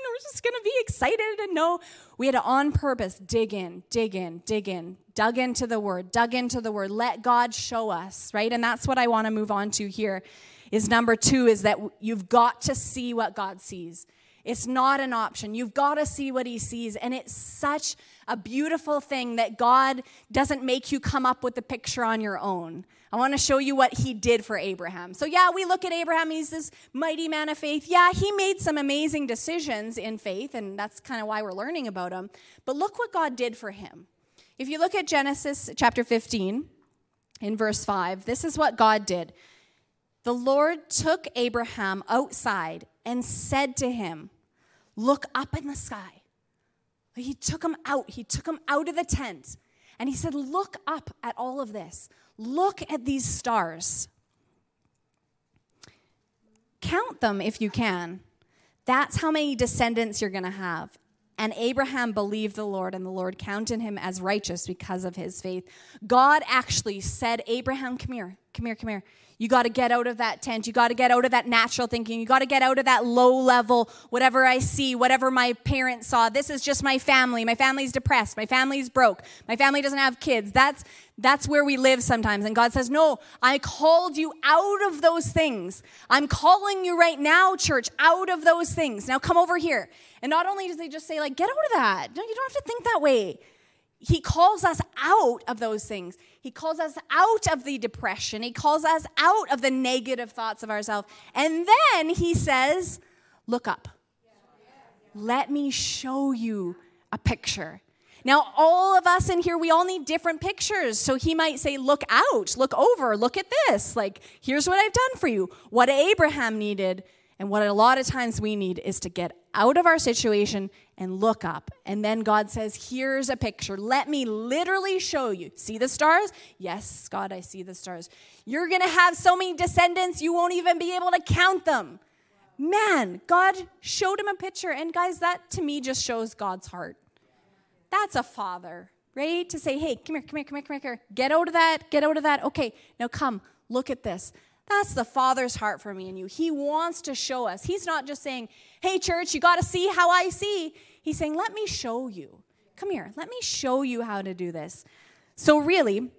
We're just going to be excited. And no, we had to on purpose dig in, dig in, dig in, dug into the word, dug into the word, let God show us, right? And that's what I want to move on to here is number two is that you've got to see what God sees. It's not an option. You've got to see what he sees. And it's such a beautiful thing that God doesn't make you come up with the picture on your own. I want to show you what he did for Abraham. So, yeah, we look at Abraham, he's this mighty man of faith. Yeah, he made some amazing decisions in faith, and that's kind of why we're learning about him. But look what God did for him. If you look at Genesis chapter 15, in verse 5, this is what God did. The Lord took Abraham outside and said to him, Look up in the sky. He took him out. He took him out of the tent. And he said, Look up at all of this. Look at these stars. Count them if you can. That's how many descendants you're going to have. And Abraham believed the Lord, and the Lord counted him as righteous because of his faith. God actually said, Abraham, come here, come here, come here. You got to get out of that tent. You got to get out of that natural thinking. You got to get out of that low level, whatever I see, whatever my parents saw. This is just my family. My family's depressed. My family's broke. My family doesn't have kids. That's, that's where we live sometimes. And God says, No, I called you out of those things. I'm calling you right now, church, out of those things. Now come over here. And not only does he just say, like, get out of that. No, you don't have to think that way he calls us out of those things. He calls us out of the depression. He calls us out of the negative thoughts of ourselves. And then he says, Look up. Let me show you a picture. Now, all of us in here, we all need different pictures. So he might say, Look out, look over, look at this. Like, here's what I've done for you. What Abraham needed, and what a lot of times we need, is to get out of our situation and look up. And then God says, Here's a picture. Let me literally show you. See the stars? Yes, God, I see the stars. You're going to have so many descendants, you won't even be able to count them. Man, God showed him a picture. And guys, that to me just shows God's heart. That's a father, right? To say, Hey, come here, come here, come here, come here. Get out of that, get out of that. Okay, now come, look at this. That's the Father's heart for me and you. He wants to show us. He's not just saying, Hey, church, you got to see how I see. He's saying, Let me show you. Come here, let me show you how to do this. So, really,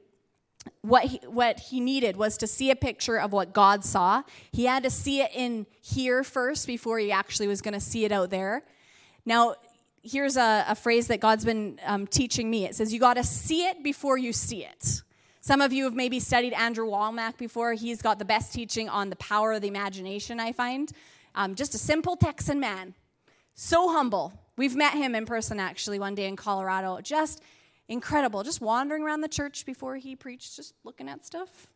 what he, what he needed was to see a picture of what God saw. He had to see it in here first before he actually was going to see it out there. Now, here's a, a phrase that God's been um, teaching me it says, You got to see it before you see it. Some of you have maybe studied Andrew Wommack before. He's got the best teaching on the power of the imagination, I find. Um, just a simple Texan man, so humble, We've met him in person actually one day in Colorado. Just incredible. Just wandering around the church before he preached, just looking at stuff.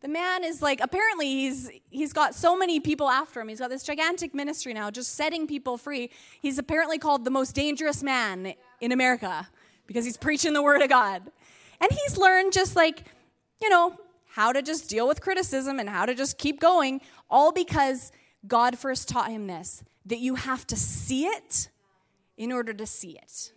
The man is like apparently he's he's got so many people after him. He's got this gigantic ministry now, just setting people free. He's apparently called the most dangerous man in America because he's preaching the word of God. And he's learned just like, you know, how to just deal with criticism and how to just keep going, all because God first taught him this that you have to see it in order to see it.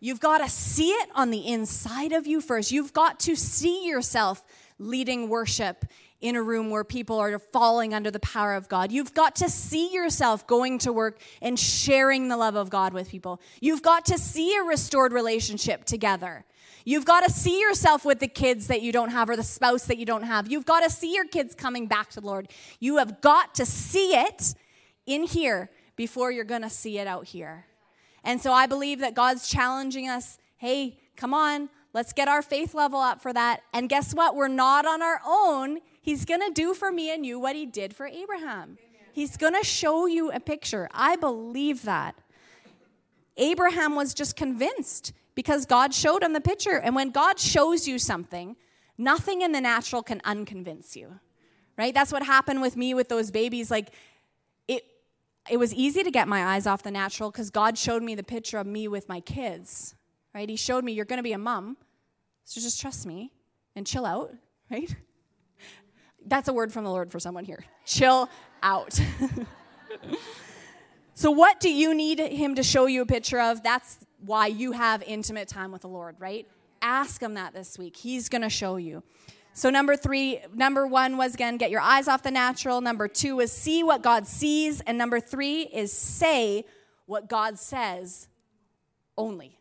You've got to see it on the inside of you first. You've got to see yourself leading worship in a room where people are falling under the power of God. You've got to see yourself going to work and sharing the love of God with people. You've got to see a restored relationship together. You've got to see yourself with the kids that you don't have or the spouse that you don't have. You've got to see your kids coming back to the Lord. You have got to see it in here before you're going to see it out here. And so I believe that God's challenging us hey, come on, let's get our faith level up for that. And guess what? We're not on our own. He's going to do for me and you what he did for Abraham. He's going to show you a picture. I believe that. Abraham was just convinced because God showed him the picture. And when God shows you something, nothing in the natural can unconvince you. Right? That's what happened with me with those babies. Like, it, it was easy to get my eyes off the natural because God showed me the picture of me with my kids, right? He showed me, you're going to be a mom, so just trust me and chill out, (laughs) right? That's a word from the Lord for someone here. Chill out. (laughs) so, what do you need Him to show you a picture of? That's why you have intimate time with the Lord, right? Ask Him that this week. He's going to show you. So, number three, number one was again, get your eyes off the natural. Number two is see what God sees. And number three is say what God says only.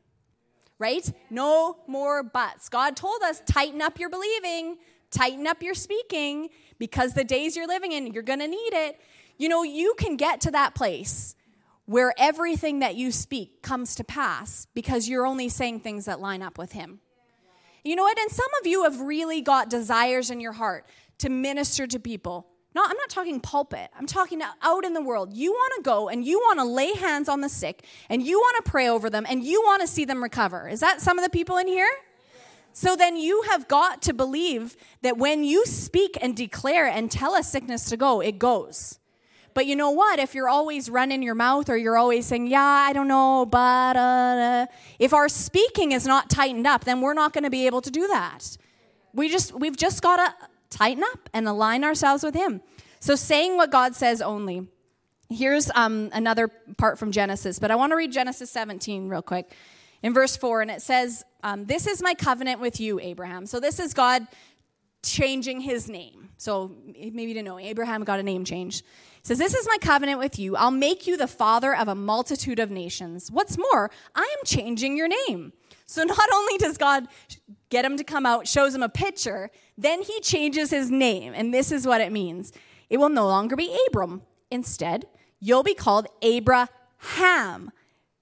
Right? No more buts. God told us tighten up your believing, tighten up your speaking, because the days you're living in, you're going to need it. You know, you can get to that place where everything that you speak comes to pass because you're only saying things that line up with Him. You know what? And some of you have really got desires in your heart to minister to people. No, I'm not talking pulpit. I'm talking out in the world. You want to go and you want to lay hands on the sick and you want to pray over them and you want to see them recover. Is that some of the people in here? So then you have got to believe that when you speak and declare and tell a sickness to go, it goes. But you know what? If you're always running your mouth or you're always saying, yeah, I don't know, but uh, if our speaking is not tightened up, then we're not going to be able to do that. We just, we've just got to tighten up and align ourselves with Him. So saying what God says only. Here's um, another part from Genesis, but I want to read Genesis 17 real quick in verse 4, and it says, um, This is my covenant with you, Abraham. So this is God changing his name. So maybe you didn't know, Abraham got a name change says, This is my covenant with you. I'll make you the father of a multitude of nations. What's more, I am changing your name. So not only does God get him to come out, shows him a picture, then he changes his name. And this is what it means it will no longer be Abram. Instead, you'll be called Abraham,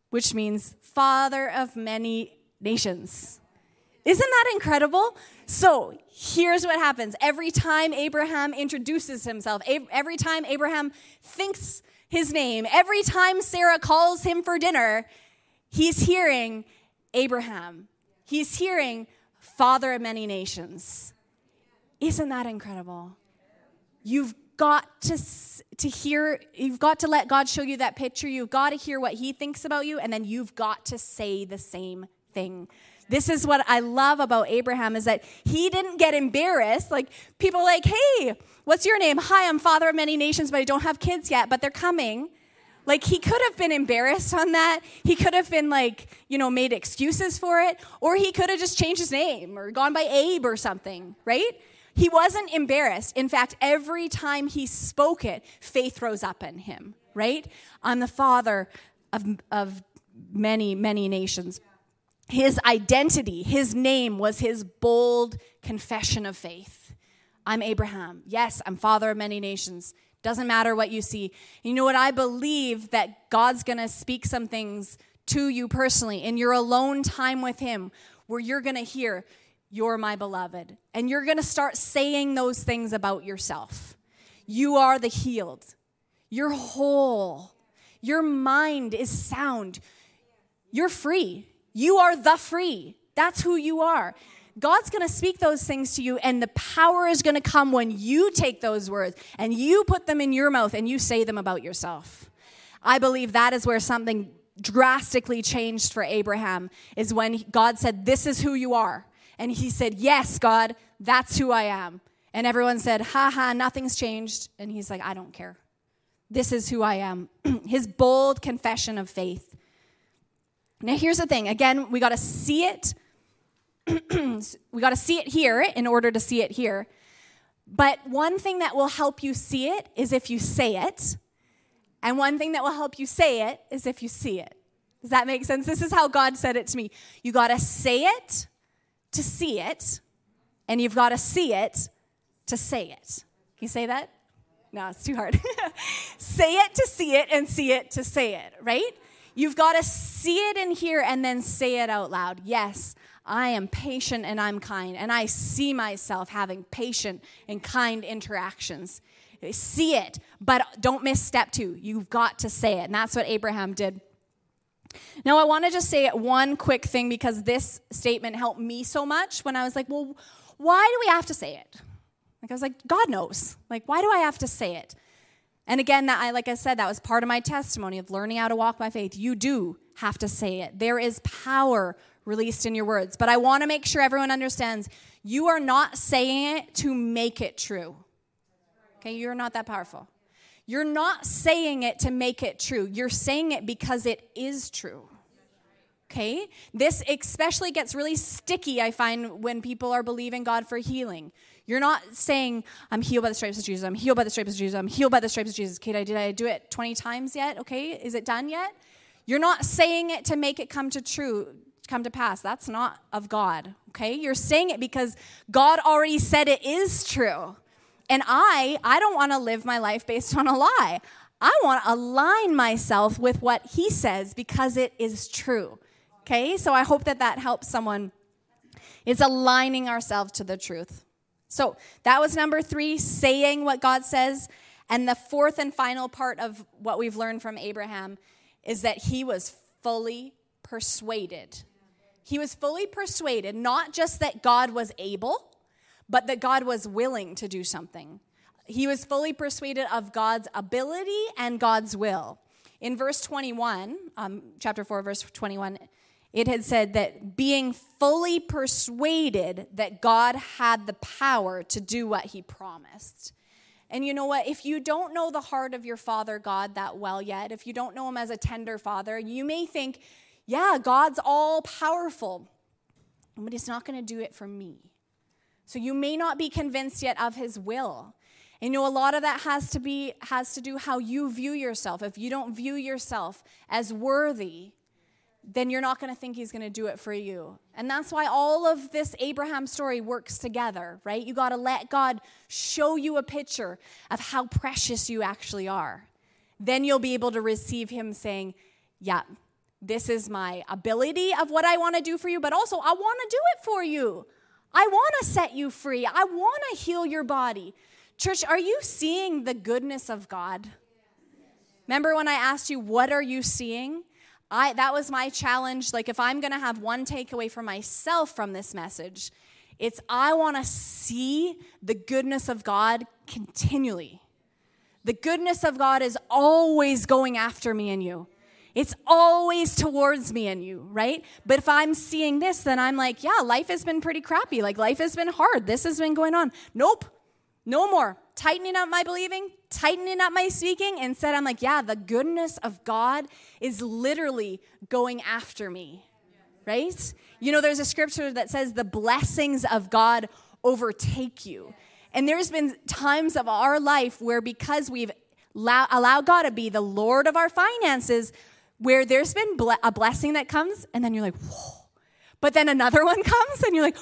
which means father of many nations. Isn't that incredible? So here's what happens every time Abraham introduces himself, every time Abraham thinks his name, every time Sarah calls him for dinner, he's hearing Abraham. He's hearing father of many nations. Isn't that incredible? You've got to, to hear, you've got to let God show you that picture. You've got to hear what he thinks about you, and then you've got to say the same thing this is what I love about Abraham is that he didn't get embarrassed. Like people like, "Hey, what's your name?" "Hi, I'm father of many nations, but I don't have kids yet, but they're coming." Like he could have been embarrassed on that. He could have been like, you know, made excuses for it, or he could have just changed his name or gone by Abe or something, right? He wasn't embarrassed. In fact, every time he spoke it, faith rose up in him, right? I'm the father of, of many, many nations his identity, his name was his bold confession of faith. I'm Abraham. Yes, I'm father of many nations. Doesn't matter what you see. You know what? I believe that God's going to speak some things to you personally in your alone time with him where you're going to hear, You're my beloved. And you're going to start saying those things about yourself. You are the healed. You're whole. Your mind is sound. You're free. You are the free. That's who you are. God's going to speak those things to you, and the power is going to come when you take those words and you put them in your mouth and you say them about yourself. I believe that is where something drastically changed for Abraham, is when God said, This is who you are. And he said, Yes, God, that's who I am. And everyone said, Ha ha, nothing's changed. And he's like, I don't care. This is who I am. (clears throat) His bold confession of faith. Now, here's the thing again, we got to see it. (clears throat) we got to see it here in order to see it here. But one thing that will help you see it is if you say it. And one thing that will help you say it is if you see it. Does that make sense? This is how God said it to me. You got to say it to see it, and you've got to see it to say it. Can you say that? No, it's too hard. (laughs) say it to see it and see it to say it, right? You've got to see it in here and then say it out loud. Yes, I am patient and I'm kind, and I see myself having patient and kind interactions. See it, but don't miss step two. You've got to say it, and that's what Abraham did. Now, I want to just say one quick thing because this statement helped me so much when I was like, well, why do we have to say it? Like, I was like, God knows. Like, why do I have to say it? And again, that I like I said, that was part of my testimony of learning how to walk by faith. You do have to say it. There is power released in your words. But I want to make sure everyone understands you are not saying it to make it true. Okay, you're not that powerful. You're not saying it to make it true. You're saying it because it is true. Okay? This especially gets really sticky, I find, when people are believing God for healing. You're not saying, I'm healed by the stripes of Jesus, I'm healed by the stripes of Jesus, I'm healed by the stripes of Jesus. Okay, did I do it 20 times yet? Okay, is it done yet? You're not saying it to make it come to true, come to pass. That's not of God. Okay? You're saying it because God already said it is true. And I, I don't want to live my life based on a lie. I want to align myself with what he says because it is true. Okay? So I hope that that helps someone. It's aligning ourselves to the truth. So that was number three, saying what God says. And the fourth and final part of what we've learned from Abraham is that he was fully persuaded. He was fully persuaded, not just that God was able, but that God was willing to do something. He was fully persuaded of God's ability and God's will. In verse 21, um, chapter 4, verse 21, it had said that being fully persuaded that God had the power to do what he promised. And you know what? If you don't know the heart of your father God that well yet, if you don't know him as a tender father, you may think, yeah, God's all powerful, but he's not going to do it for me. So you may not be convinced yet of his will. And you know, a lot of that has to be has to do how you view yourself. If you don't view yourself as worthy, then you're not going to think he's going to do it for you. And that's why all of this Abraham story works together, right? You got to let God show you a picture of how precious you actually are. Then you'll be able to receive him saying, Yeah, this is my ability of what I want to do for you, but also I want to do it for you. I want to set you free. I want to heal your body. Church, are you seeing the goodness of God? Remember when I asked you, What are you seeing? I, that was my challenge. Like, if I'm going to have one takeaway for myself from this message, it's I want to see the goodness of God continually. The goodness of God is always going after me and you. It's always towards me and you, right? But if I'm seeing this, then I'm like, yeah, life has been pretty crappy. Like, life has been hard. This has been going on. Nope, no more. Tightening up my believing, tightening up my speaking. Instead, I'm like, yeah, the goodness of God is literally going after me, right? You know, there's a scripture that says the blessings of God overtake you. And there's been times of our life where because we've allowed God to be the Lord of our finances, where there's been a blessing that comes, and then you're like, whoa. But then another (laughs) one comes, and you're like,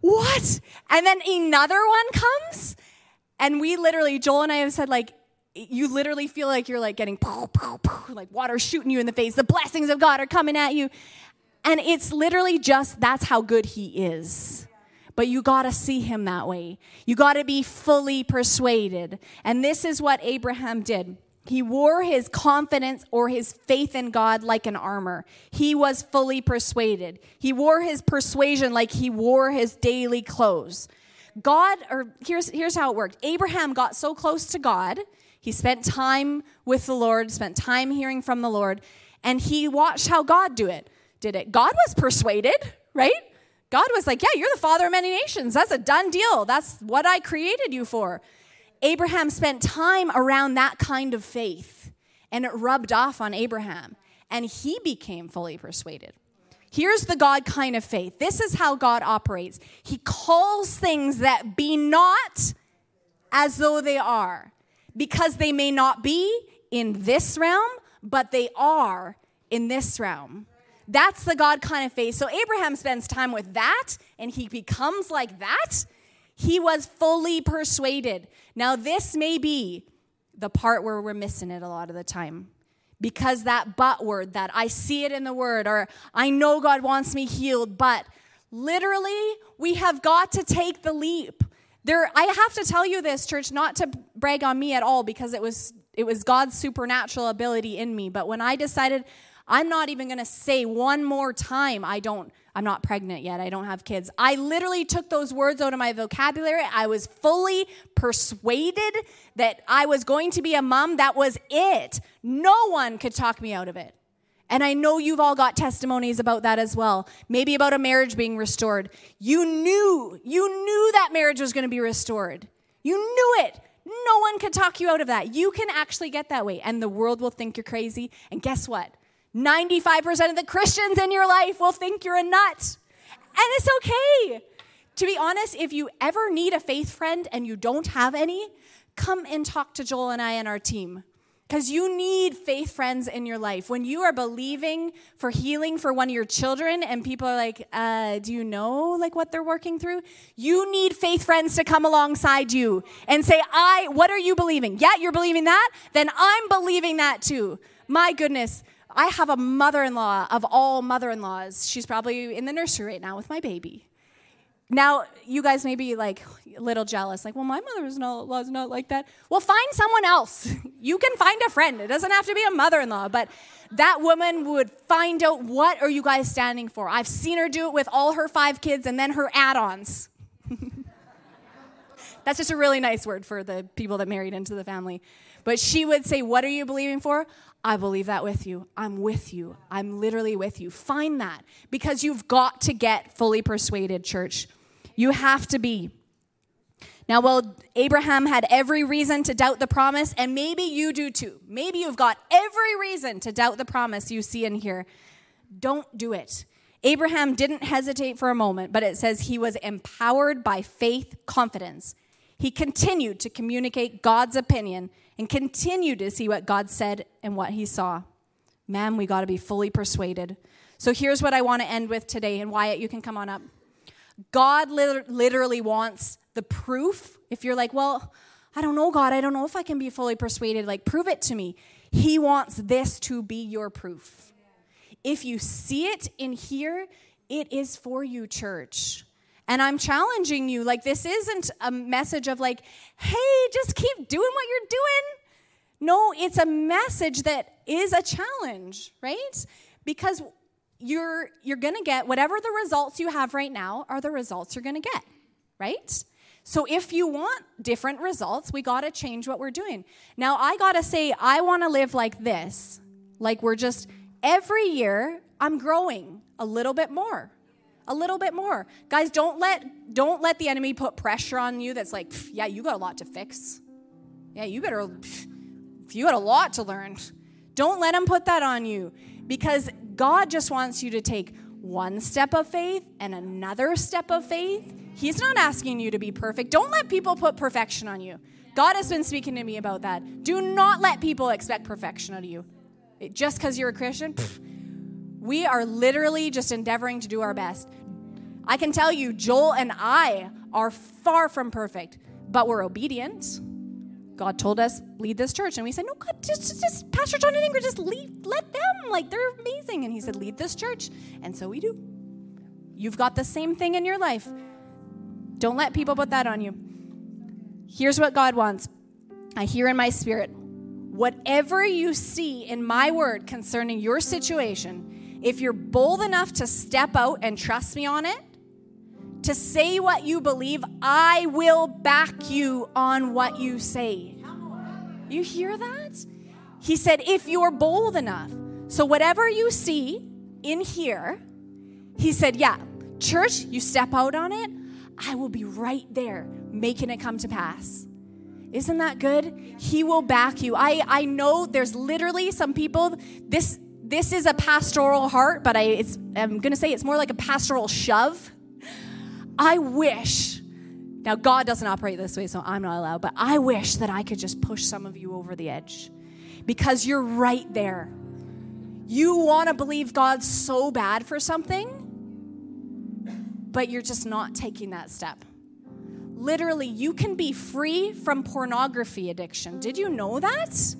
what? And then another one comes, and we literally, Joel and I have said, like, you literally feel like you're like getting poof, poof, poof, like water shooting you in the face. The blessings of God are coming at you. And it's literally just that's how good He is. But you got to see Him that way. You got to be fully persuaded. And this is what Abraham did. He wore his confidence or his faith in God like an armor. He was fully persuaded. He wore his persuasion like he wore his daily clothes. God, or here's, here's how it worked Abraham got so close to God, he spent time with the Lord, spent time hearing from the Lord, and he watched how God do it. Did it? God was persuaded, right? God was like, Yeah, you're the father of many nations. That's a done deal. That's what I created you for. Abraham spent time around that kind of faith, and it rubbed off on Abraham, and he became fully persuaded. Here's the God kind of faith. This is how God operates. He calls things that be not as though they are, because they may not be in this realm, but they are in this realm. That's the God kind of faith. So Abraham spends time with that and he becomes like that. He was fully persuaded. Now, this may be the part where we're missing it a lot of the time because that but word, that I see it in the word, or I know God wants me healed, but literally, we have got to take the leap. There, I have to tell you this, church, not to brag on me at all, because it was it was God's supernatural ability in me. But when I decided I'm not even going to say one more time, I don't I'm not pregnant yet. I don't have kids. I literally took those words out of my vocabulary. I was fully persuaded that I was going to be a mom. That was it. No one could talk me out of it. And I know you've all got testimonies about that as well. Maybe about a marriage being restored. You knew, you knew that marriage was going to be restored. You knew it. No one could talk you out of that. You can actually get that way, and the world will think you're crazy. And guess what? 95% of the Christians in your life will think you're a nut. And it's okay. To be honest, if you ever need a faith friend and you don't have any, come and talk to Joel and I and our team. Because you need faith friends in your life. When you are believing for healing for one of your children and people are like, uh, do you know like what they're working through? You need faith friends to come alongside you and say, I, what are you believing? Yeah, you're believing that? Then I'm believing that too. My goodness. I have a mother in law of all mother in laws. She's probably in the nursery right now with my baby. Now, you guys may be like a little jealous, like, well, my mother-in law's not like that. Well, find someone else. (laughs) You can find a friend. It doesn't have to be a mother-in-law, but that woman would find out what are you guys standing for. I've seen her do it with all her five kids and then her add-ons. (laughs) That's just a really nice word for the people that married into the family. But she would say, What are you believing for? I believe that with you. I'm with you. I'm literally with you. Find that because you've got to get fully persuaded, church. You have to be. Now, well, Abraham had every reason to doubt the promise, and maybe you do too. Maybe you've got every reason to doubt the promise you see in here. Don't do it. Abraham didn't hesitate for a moment, but it says he was empowered by faith confidence. He continued to communicate God's opinion and continued to see what God said and what he saw. Man, we got to be fully persuaded. So here's what I want to end with today, and Wyatt, you can come on up. God literally wants the proof. If you're like, well, I don't know, God, I don't know if I can be fully persuaded, like, prove it to me. He wants this to be your proof. If you see it in here, it is for you, church. And I'm challenging you. Like, this isn't a message of, like, hey, just keep doing what you're doing. No, it's a message that is a challenge, right? Because you're you're going to get whatever the results you have right now are the results you're going to get, right? So if you want different results, we got to change what we're doing. Now I got to say I want to live like this. Like we're just every year I'm growing a little bit more. A little bit more. Guys, don't let don't let the enemy put pressure on you that's like, yeah, you got a lot to fix. Yeah, you better you got a lot to learn. Don't let him put that on you because God just wants you to take one step of faith and another step of faith. He's not asking you to be perfect. Don't let people put perfection on you. God has been speaking to me about that. Do not let people expect perfection out of you. Just because you're a Christian, pff, we are literally just endeavoring to do our best. I can tell you, Joel and I are far from perfect, but we're obedient. God told us lead this church, and we said, "No, God, just, just, just Pastor John and Ingrid, just lead, let them. Like they're amazing." And He said, "Lead this church," and so we do. You've got the same thing in your life. Don't let people put that on you. Here's what God wants. I hear in my spirit, whatever you see in my word concerning your situation, if you're bold enough to step out and trust me on it, to say what you believe, I will back you on what you say. You hear that? He said, if you're bold enough. So, whatever you see in here, he said, yeah, church, you step out on it, I will be right there making it come to pass. Isn't that good? He will back you. I, I know there's literally some people, this, this is a pastoral heart, but I, I'm going to say it's more like a pastoral shove I wish, now God doesn't operate this way, so I'm not allowed, but I wish that I could just push some of you over the edge because you're right there. You want to believe God so bad for something, but you're just not taking that step. Literally, you can be free from pornography addiction. Did you know that?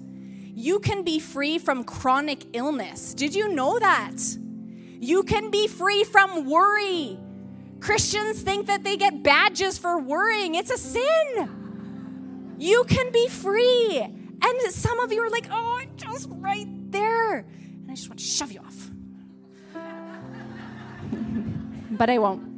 You can be free from chronic illness. Did you know that? You can be free from worry. Christians think that they get badges for worrying. It's a sin. You can be free. And some of you are like, oh, I'm just right there. And I just want to shove you off. but I won't.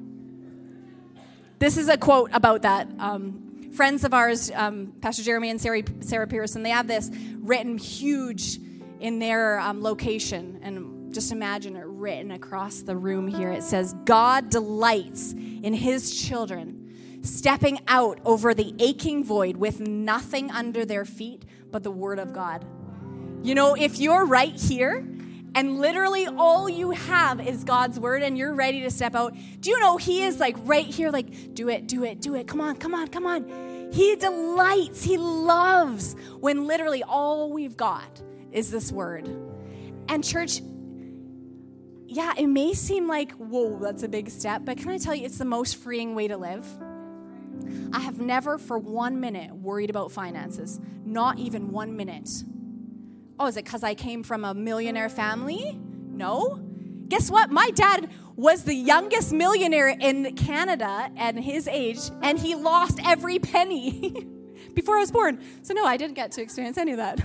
This is a quote about that. Um, friends of ours, um, Pastor Jeremy and Sarah, Sarah Pearson, they have this written huge in their um, location. And just imagine it written across the room here. It says, God delights in his children stepping out over the aching void with nothing under their feet but the Word of God. You know, if you're right here and literally all you have is God's Word and you're ready to step out, do you know He is like right here, like, do it, do it, do it, come on, come on, come on. He delights, He loves when literally all we've got is this Word. And, church, yeah, it may seem like, whoa, that's a big step, but can I tell you, it's the most freeing way to live? I have never for one minute worried about finances, not even one minute. Oh, is it because I came from a millionaire family? No. Guess what? My dad was the youngest millionaire in Canada at his age, and he lost every penny (laughs) before I was born. So, no, I didn't get to experience any of that.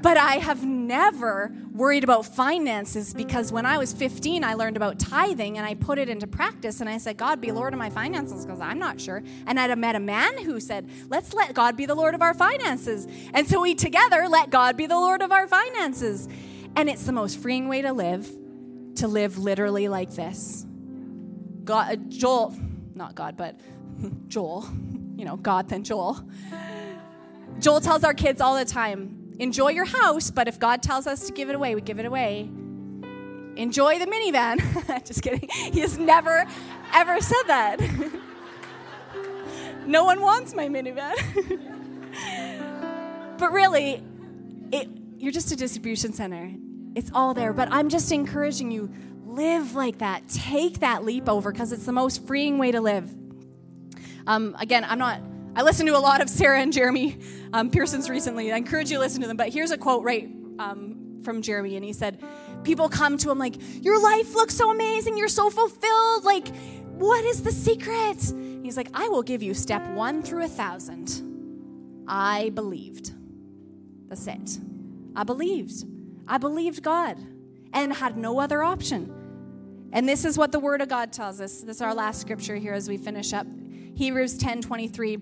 But I have never worried about finances because when I was 15, I learned about tithing and I put it into practice. And I said, God, be Lord of my finances because I'm not sure. And I met a man who said, Let's let God be the Lord of our finances. And so we together let God be the Lord of our finances. And it's the most freeing way to live, to live literally like this. God, uh, Joel, not God, but (laughs) Joel, (laughs) you know, God, then Joel. Joel tells our kids all the time, enjoy your house, but if God tells us to give it away, we give it away. Enjoy the minivan. (laughs) Just kidding. He has never, ever said that. (laughs) no one wants my minivan. (laughs) but really, it, you're just a distribution center. It's all there. But I'm just encouraging you live like that. Take that leap over because it's the most freeing way to live. Um, again, I'm not I listened to a lot of Sarah and Jeremy um, Pearsons recently. I encourage you to listen to them. But here's a quote right um, from Jeremy, and he said, People come to him like, Your life looks so amazing. You're so fulfilled. Like, what is the secret? He's like, I will give you step one through a thousand. I believed. That's it. I believed. I believed God and had no other option. And this is what the Word of God tells us. This is our last scripture here as we finish up. Hebrews 10 23.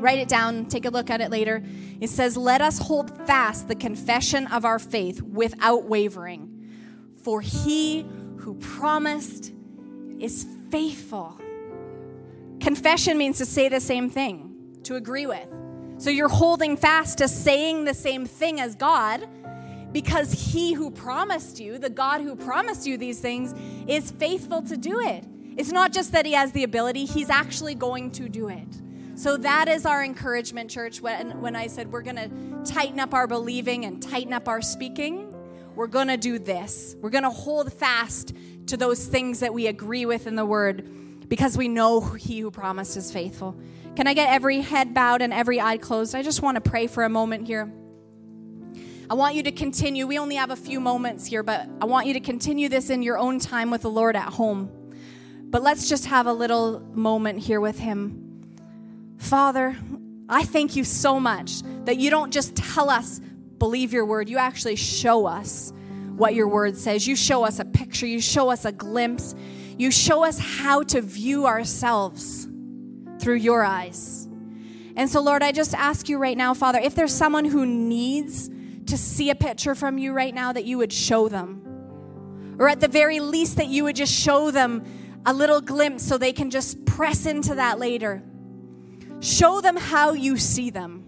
Write it down, take a look at it later. It says, Let us hold fast the confession of our faith without wavering, for he who promised is faithful. Confession means to say the same thing, to agree with. So you're holding fast to saying the same thing as God because he who promised you, the God who promised you these things, is faithful to do it. It's not just that he has the ability, he's actually going to do it. So that is our encouragement, church. When, when I said we're going to tighten up our believing and tighten up our speaking, we're going to do this. We're going to hold fast to those things that we agree with in the word because we know he who promised is faithful. Can I get every head bowed and every eye closed? I just want to pray for a moment here. I want you to continue. We only have a few moments here, but I want you to continue this in your own time with the Lord at home. But let's just have a little moment here with Him. Father, I thank you so much that you don't just tell us, believe your word, you actually show us what your word says. You show us a picture, you show us a glimpse, you show us how to view ourselves through your eyes. And so, Lord, I just ask you right now, Father, if there's someone who needs to see a picture from you right now, that you would show them. Or at the very least, that you would just show them a little glimpse so they can just press into that later. Show them how you see them.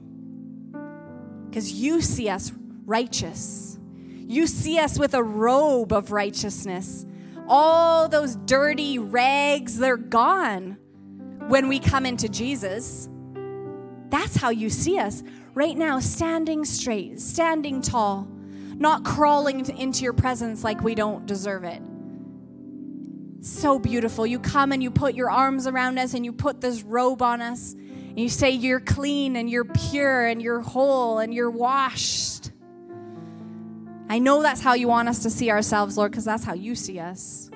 Because you see us righteous. You see us with a robe of righteousness. All those dirty rags, they're gone when we come into Jesus. That's how you see us right now, standing straight, standing tall, not crawling into your presence like we don't deserve it. So beautiful. You come and you put your arms around us and you put this robe on us you say you're clean and you're pure and you're whole and you're washed. I know that's how you want us to see ourselves, Lord, because that's how you see us.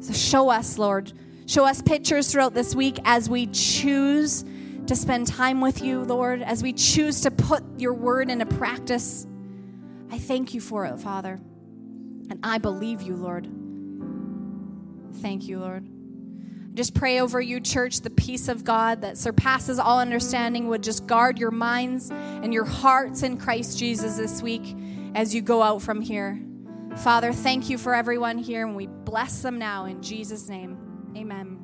So show us, Lord. Show us pictures throughout this week as we choose to spend time with you, Lord, as we choose to put your word into practice. I thank you for it, Father. And I believe you, Lord. Thank you, Lord. Just pray over you, church, the peace of God that surpasses all understanding would just guard your minds and your hearts in Christ Jesus this week as you go out from here. Father, thank you for everyone here, and we bless them now in Jesus' name. Amen.